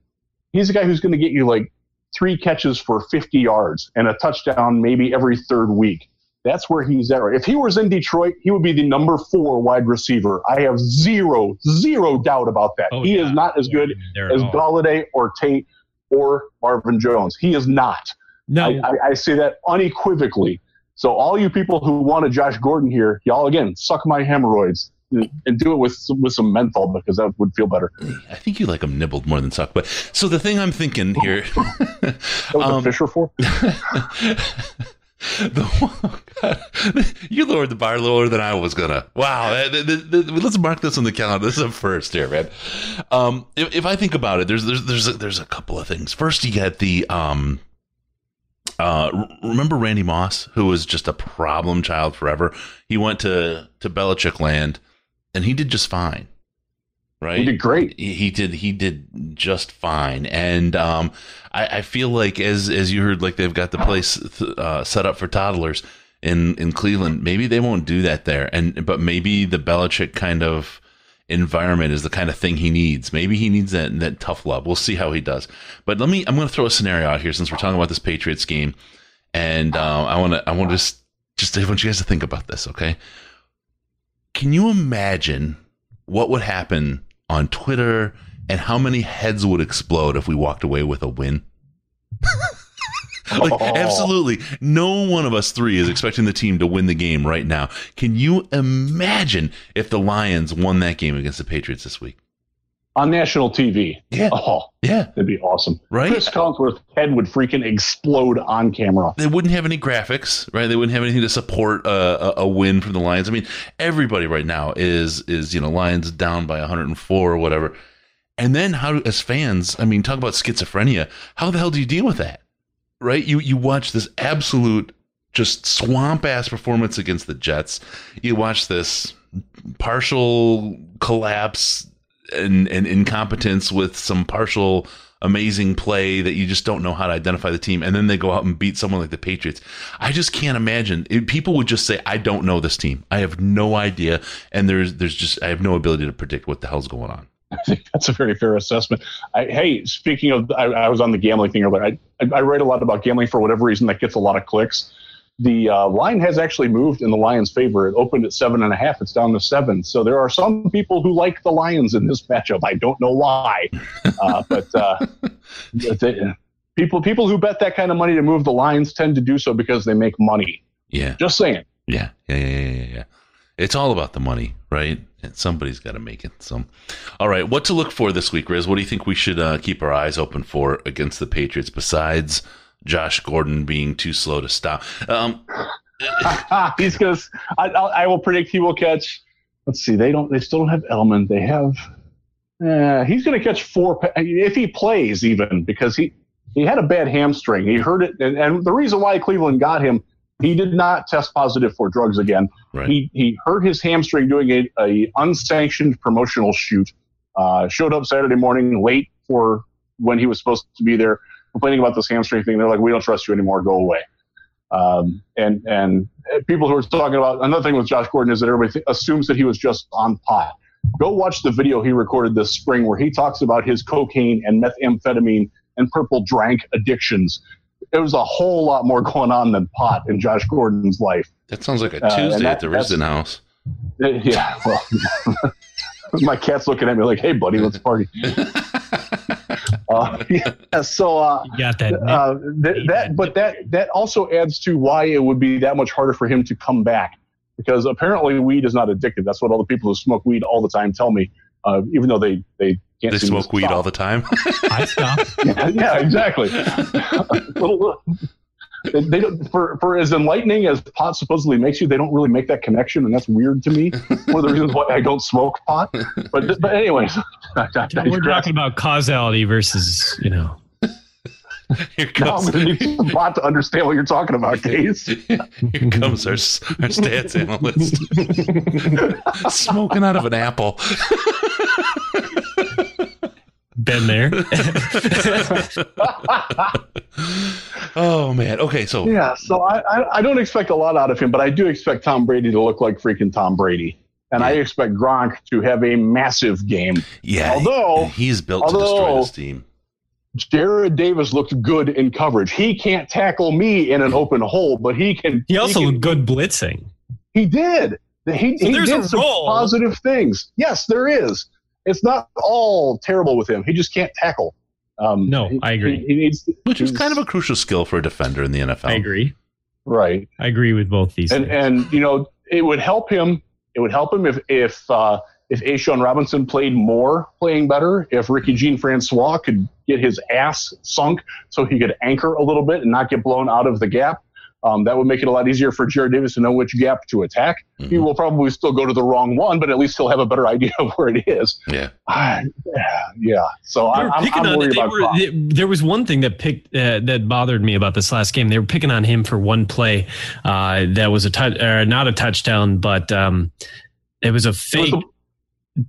S10: he's a guy who's going to get you like three catches for 50 yards and a touchdown maybe every third week. That's where he's at. If he was in Detroit, he would be the number four wide receiver. I have zero, zero doubt about that. Oh, he yeah. is not as good as Golladay or Tate or Marvin Jones. He is not. No, I, I, I say that unequivocally. So all you people who want wanted Josh Gordon here, y'all again suck my hemorrhoids and do it with with some menthol because that would feel better.
S4: I think you like them nibbled more than sucked. But so the thing I'm thinking here,
S10: that was um, a Fisher for.
S4: The, you lowered the bar lower than I was gonna. Wow, the, the, let's mark this on the calendar. This is a first here, man. Um, if, if, I think about it, there's there's there's a, there's a couple of things. First, you get the um, uh, remember Randy Moss, who was just a problem child forever. He went to to Belichick land, and he did just fine right?
S10: He did great.
S4: He, he did he did just fine, and um, I, I, feel like as as you heard, like they've got the place uh, set up for toddlers in in Cleveland. Maybe they won't do that there, and but maybe the Belichick kind of environment is the kind of thing he needs. Maybe he needs that that tough love. We'll see how he does. But let me. I'm going to throw a scenario out here since we're talking about this Patriots game, and uh, I want to I want to just just I want you guys to think about this. Okay, can you imagine what would happen on Twitter and how many heads would explode if we walked away with a win? like, oh. absolutely. No one of us three is expecting the team to win the game right now. Can you imagine if the Lions won that game against the Patriots this week?
S10: On national TV.
S4: Yeah.
S10: Oh,
S4: yeah.
S10: That'd be awesome.
S4: Right?
S10: Chris Collinsworth's head would freaking explode on camera.
S4: They wouldn't have any graphics, right? They wouldn't have anything to support a, a, a win from the Lions. I mean, everybody right now is, is, you know, Lions down by 104 or whatever. And then how, as fans, I mean, talk about schizophrenia. How the hell do you deal with that? right? You you watch this absolute just swamp ass performance against the Jets. You watch this partial collapse and, and incompetence with some partial amazing play that you just don't know how to identify the team, and then they go out and beat someone like the Patriots. I just can't imagine. It, people would just say, "I don't know this team. I have no idea," and there's there's just I have no ability to predict what the hell's going on.
S10: I think that's a very fair assessment. I, hey, speaking of, I, I, was on the gambling thing earlier. I, I, write a lot about gambling for whatever reason that gets a lot of clicks. The uh, line has actually moved in the Lions' favor. It opened at seven and a half. It's down to seven. So there are some people who like the Lions in this matchup. I don't know why, uh, but uh, they, people people who bet that kind of money to move the lines tend to do so because they make money.
S4: Yeah,
S10: just saying.
S4: Yeah, yeah, yeah, yeah, yeah. It's all about the money, right? And somebody's got to make it. So, all right, what to look for this week, Riz? What do you think we should uh, keep our eyes open for against the Patriots besides Josh Gordon being too slow to stop? Um,
S10: He's gonna. I, I, will predict he will catch. Let's see. They don't. They still don't have Edelman. They have. Uh, he's going to catch four if he plays even because he he had a bad hamstring. He hurt it, and, and the reason why Cleveland got him he did not test positive for drugs again. Right. He he hurt his hamstring doing a, a unsanctioned promotional shoot. Uh, showed up Saturday morning late for when he was supposed to be there, complaining about this hamstring thing. They're like, "We don't trust you anymore. Go away." Um, and and people who are talking about another thing with Josh Gordon is that everybody th- assumes that he was just on pot. Go watch the video he recorded this spring where he talks about his cocaine and methamphetamine and purple drank addictions there was a whole lot more going on than pot in Josh Gordon's life.
S4: That sounds like a uh, Tuesday uh, that, at the Risdon house.
S10: Yeah, well, my cat's looking at me like, "Hey, buddy, let's party." uh, yeah, so uh,
S5: you got that.
S10: Uh, th- that, but that that also adds to why it would be that much harder for him to come back because apparently weed is not addictive. That's what all the people who smoke weed all the time tell me. Uh, even though they they
S4: can't they smoke weed all the time.
S5: I stop.
S10: yeah, yeah, exactly. they don't for for as enlightening as pot supposedly makes you, they don't really make that connection, and that's weird to me. One of the reasons why I don't smoke pot. But but anyways,
S5: we're talking about causality versus you know.
S10: Here comes, now I'm going to need some pot to understand what you're talking about, Case.
S4: Here comes our, our stats analyst. Smoking out of an apple
S5: been there.
S4: oh man. Okay, so
S10: yeah, so I, I, I don't expect a lot out of him, but I do expect Tom Brady to look like freaking Tom Brady, and yeah. I expect Gronk to have a massive game.
S4: Yeah,
S10: although
S4: he's built although, to destroy this team.
S10: Jarrad Davis looked good in coverage. He can't tackle me in an open hole, but he can.
S5: He also
S10: he
S5: can, looked good blitzing.
S10: He did. He, so he did some role. positive things. Yes, there is it's not all terrible with him. He just can't tackle.
S5: Um, no, I agree.
S10: He, he needs,
S4: which is kind of a crucial skill for a defender in the NFL.
S5: I agree.
S10: Right.
S5: I agree with both these.
S10: And things. and you know it would help him. It would help him if if uh, if A'Shawn Robinson played more, playing better. If Ricky Jean Francois could get his ass sunk so he could anchor a little bit and not get blown out of the gap. Um, that would make it a lot easier for Jarrad Davis to know which gap to attack. Mm-hmm. He will probably still go to the wrong one, but at least he'll have a better idea of where it is.
S4: Yeah.
S10: Uh, yeah. So I, I'm, I'm worried about
S5: were, they, There was one thing that picked uh, that bothered me about this last game. They were picking on him for one play uh, that was a touch, uh, not a touchdown, but um, it was a fake. Was a-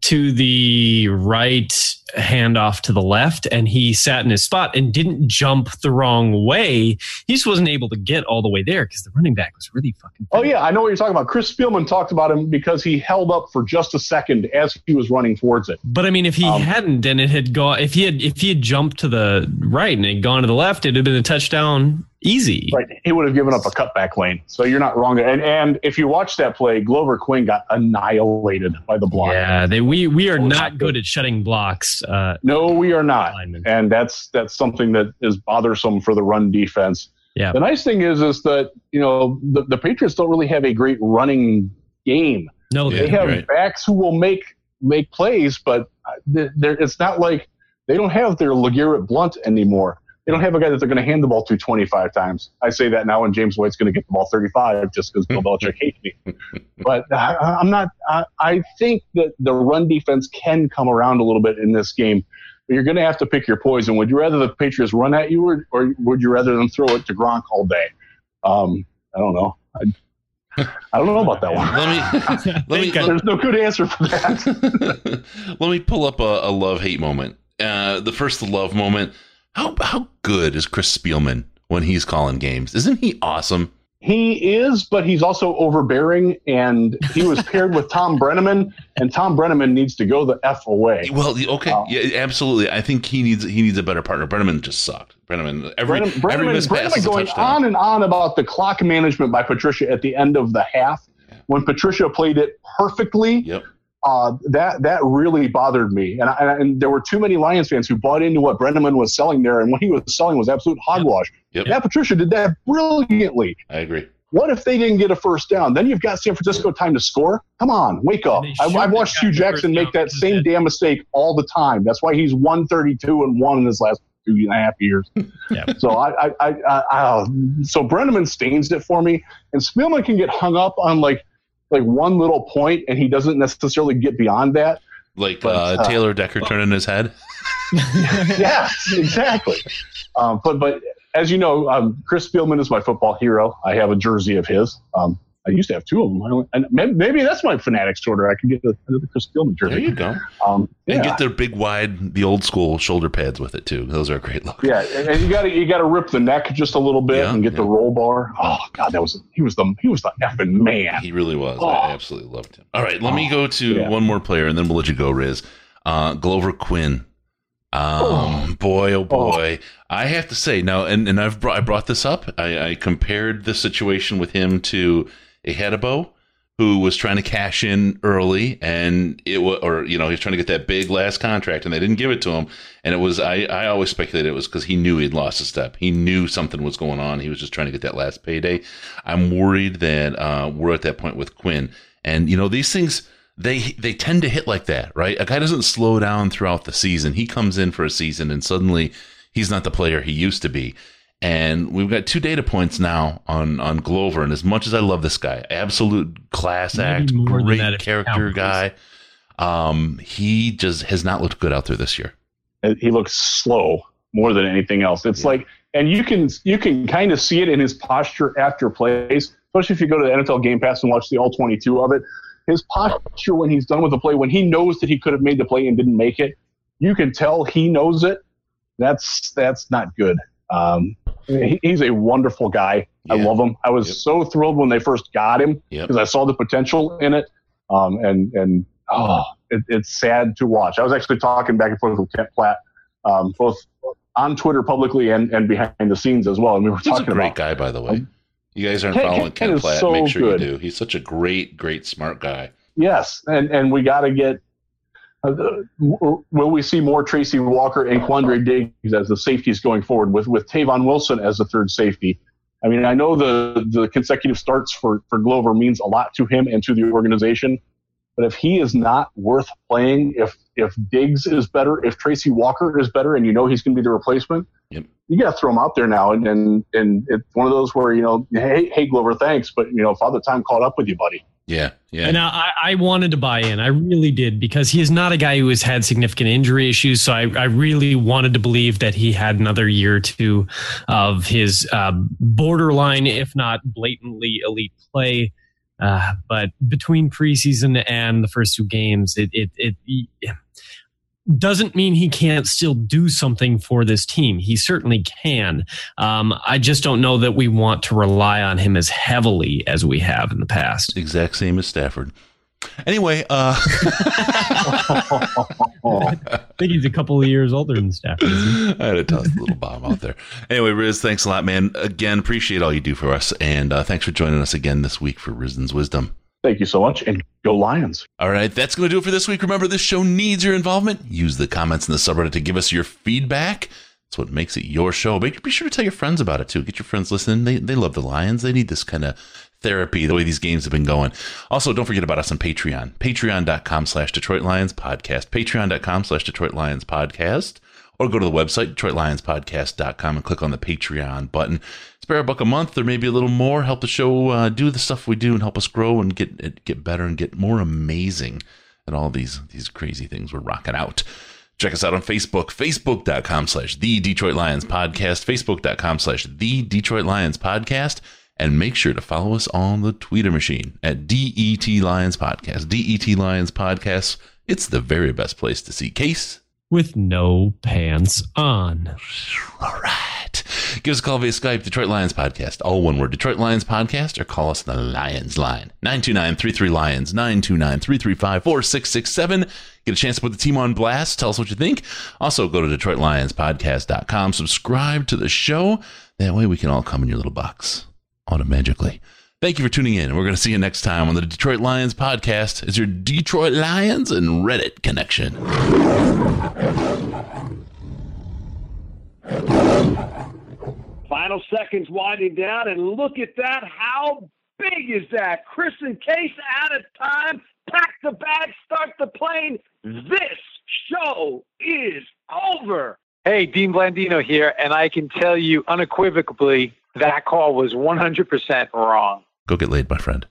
S5: to the right, handoff to the left, and he sat in his spot and didn't jump the wrong way. He just wasn't able to get all the way there because the running back was really fucking.
S10: Oh yeah, I know what you're talking about. Chris Spielman talked about him because he held up for just a second as he was running towards it.
S5: But I mean, if he um, hadn't and it had gone, if he had, if he had jumped to the right and had gone to the left, it'd have been a touchdown easy.
S10: Right. He would have given up a cutback lane. So you're not wrong. And and if you watch that play, Glover Quinn got annihilated by the block.
S5: Yeah, they, we we are not good at shutting blocks. Uh,
S10: no, we are not. Linemen. And that's that's something that is bothersome for the run defense.
S5: Yeah.
S10: The nice thing is is that you know the, the Patriots don't really have a great running game.
S5: No,
S10: they they have right. backs who will make make plays, but it's not like they don't have their LeGarrette Blount anymore they don't have a guy that they're going to hand the ball to 25 times. I say that now, and James White's going to get the ball 35 just because Bill Belichick hates me. But I, am not. I, I, think that the run defense can come around a little bit in this game. but you're going to have to pick your poison. Would you rather the Patriots run at you, or, or would you rather them throw it to Gronk all day? Um, I don't know. I, I don't know about that one.
S4: Let me let me
S10: There's no good answer for that.
S4: let me pull up a, a love hate moment. Uh, the first love moment. How how good is Chris Spielman when he's calling games? Isn't he awesome?
S10: He is, but he's also overbearing, and he was paired with Tom Brennaman, and Tom Brennaman needs to go the f away.
S4: Well, okay,
S10: Um,
S4: yeah, absolutely. I think he needs he needs a better partner. Brennaman just sucked. Brennaman every
S10: Brennaman,
S4: every Brennaman, Brennaman
S10: going on and on about the clock management by Patricia at the end of the half when Patricia played it perfectly.
S4: Yep.
S10: Uh, that that really bothered me, and, I, and there were too many Lions fans who bought into what Brennaman was selling there, and what he was selling was absolute hogwash.
S4: Yep.
S10: Matt Patricia did that brilliantly.
S4: I agree.
S10: What if they didn't get a first down? Then you've got San Francisco time to score. Come on, wake up! I, I've watched
S5: Hue
S10: Jackson make that same
S5: that-
S10: damn mistake all the time. That's why he's one thirty-two and one in his last two and a half years.
S5: Yeah.
S10: So I, I, I, I, I so Brennaman stains it for me, and Spielman can get hung up on like, like one little point, and he doesn't necessarily get beyond that.
S4: Like
S10: But,
S4: uh,
S10: uh,
S4: Taylor Decker turning his head.
S10: yes, exactly. Um, but but as you know, um, Chris Spielman is my football hero. I have a jersey of his. Um, I used to have two of them, I only- and maybe, maybe that's my Fanatics order. I could get the, the Chris Spielman
S4: There you go.
S10: Um, yeah.
S4: And get their big wide, the old school shoulder pads with it too. Those are a great look.
S10: Yeah, and you got to you got to rip the neck just a little bit
S4: Yeah,
S10: and get the roll bar. Oh God, that was he was the he was the effing man.
S4: He really was.
S10: Oh.
S4: I absolutely loved him. All right, let me go to
S10: yeah.
S4: one more player, and then we'll let you go, Riz. Uh, Glover Quinn. Um, boy, oh boy, I have to say now, and, and I've brought I brought this up. I, I compared the situation with him to a Hedabo, who was trying to cash in early, and it was, or you know, he was trying to get that big last contract, and they didn't give it to him. And it was, I, I always speculated it was because he knew he'd lost a step. He knew something was going on. He was just trying to get that last payday. I'm worried that uh, we're at that point with Quinn, and you know, these things they they tend to hit like that, right? A guy doesn't slow down throughout the season. He comes in for a season and suddenly he's not the player he used to be. And we've got two data points now on on Glover. And as much as I love this guy, absolute class
S5: Maybe
S4: act, great
S5: that if you
S4: character
S5: count
S4: guy, um, he just has not looked good out there this year.
S10: He looks slow more than anything else. It's like, and you can you can kind of see it in his posture after plays, especially if you go to the NFL Game Pass and watch the all 22 of it. His posture when he's done with the play, when he knows that he could have made the play and didn't make it, you can tell he knows it. That's that's not good. Um, he, he's a wonderful guy. I love him. I was
S4: Yep.
S10: so thrilled when they first got him
S4: Yep.
S10: because I saw the potential in it. Um, and and oh, it, it's sad to watch. I was actually talking back and forth with Kent Platte, um, both on Twitter publicly and, and behind the scenes as well. And we were
S4: He's a
S10: talking
S4: great
S10: about
S4: guy, by the way. You guys aren't
S10: Ken-
S4: following
S10: Kent,
S4: Ken
S10: is
S4: Platte.
S10: so
S4: Make sure
S10: good.
S4: you do. He's such a great, great, smart guy.
S10: yes, and and we got to get. Uh, will we see more Tracy Walker and Quandre Diggs as the safeties going forward with with Tavon Wilson as the third safety? I mean, I know the the consecutive starts for for Glover means a lot to him and to the organization, but if he is not worth playing, if if Diggs is better, if Tracy Walker is better, and you know he's going to be the replacement,
S4: Yep.
S10: you got to throw him out there now. And and and it's one of those where you know, hey hey Glover, thanks, but you know, Father Time caught up with you, buddy.
S4: Yeah, yeah.
S5: And I, I wanted to buy in. I really did because he is not a guy who has had significant injury issues. So I, I really wanted to believe that he had another year or two of his uh, borderline, if not blatantly elite play. Uh, but between preseason and the first two games, it it it doesn't mean he can't still do something for this team. He certainly can. Um, I just don't know that we want to rely on him as heavily as we have in the past.
S4: exact same as Stafford. Anyway, uh,
S5: I think he's a couple of years older than Stafford.
S4: I had to toss a little bomb out there. Anyway, Riz, thanks a lot, man. Again, appreciate all you do for us, and uh, thanks for joining us again this week for Rizen's Wisdom.
S10: Thank you so much, and go Lions.
S4: All right, that's going to do it for this week. Remember, this show needs your involvement. Use the comments in the subreddit to give us your feedback. That's what makes it your show. Be, be sure to tell your friends about it too. Get your friends listening. They, they love the Lions. They need this kind of therapy, the way these games have been going. Also, don't forget about us on Patreon. Patreon.com slash Detroit Lions Podcast. Patreon.com slash Detroit Lions Podcast. Or go to the website, DetroitLionsPodcast.com, and click on the Patreon button. Spare a buck a month or maybe a little more. Help the show uh, do the stuff we do and help us grow and get get better and get more amazing at all these these crazy things we're rocking out. Check us out on Facebook, facebook.com slash the Detroit Lions podcast, facebook.com slash the Detroit Lions podcast. And make sure to follow us on the Twitter machine at DET Lions Podcast. DET Lions Podcast. It's the very best place to see Case.
S5: With no pants on.
S4: All right. Give us a call via Skype, Detroit Lions Podcast. All one word, Detroit Lions Podcast, or call us on the Lions line. 929-33-LIONS, 929-335-4667. Get a chance to put the team on blast. Tell us what you think. Also, go to DetroitLionsPodcast.com. Subscribe to the show. That way we can all come in your little box automatically. Thank you for tuning in. We're going to see you next time on the Detroit Lions podcast as your Detroit Lions and Reddit connection.
S2: Final seconds winding down, and look at that. How big is that? Chris and Case out of time. Pack the bag, start the plane. This show is over.
S1: Hey, Dean Blandino here, and I can tell you unequivocally that call was 100% wrong.
S4: Go get laid, my friend.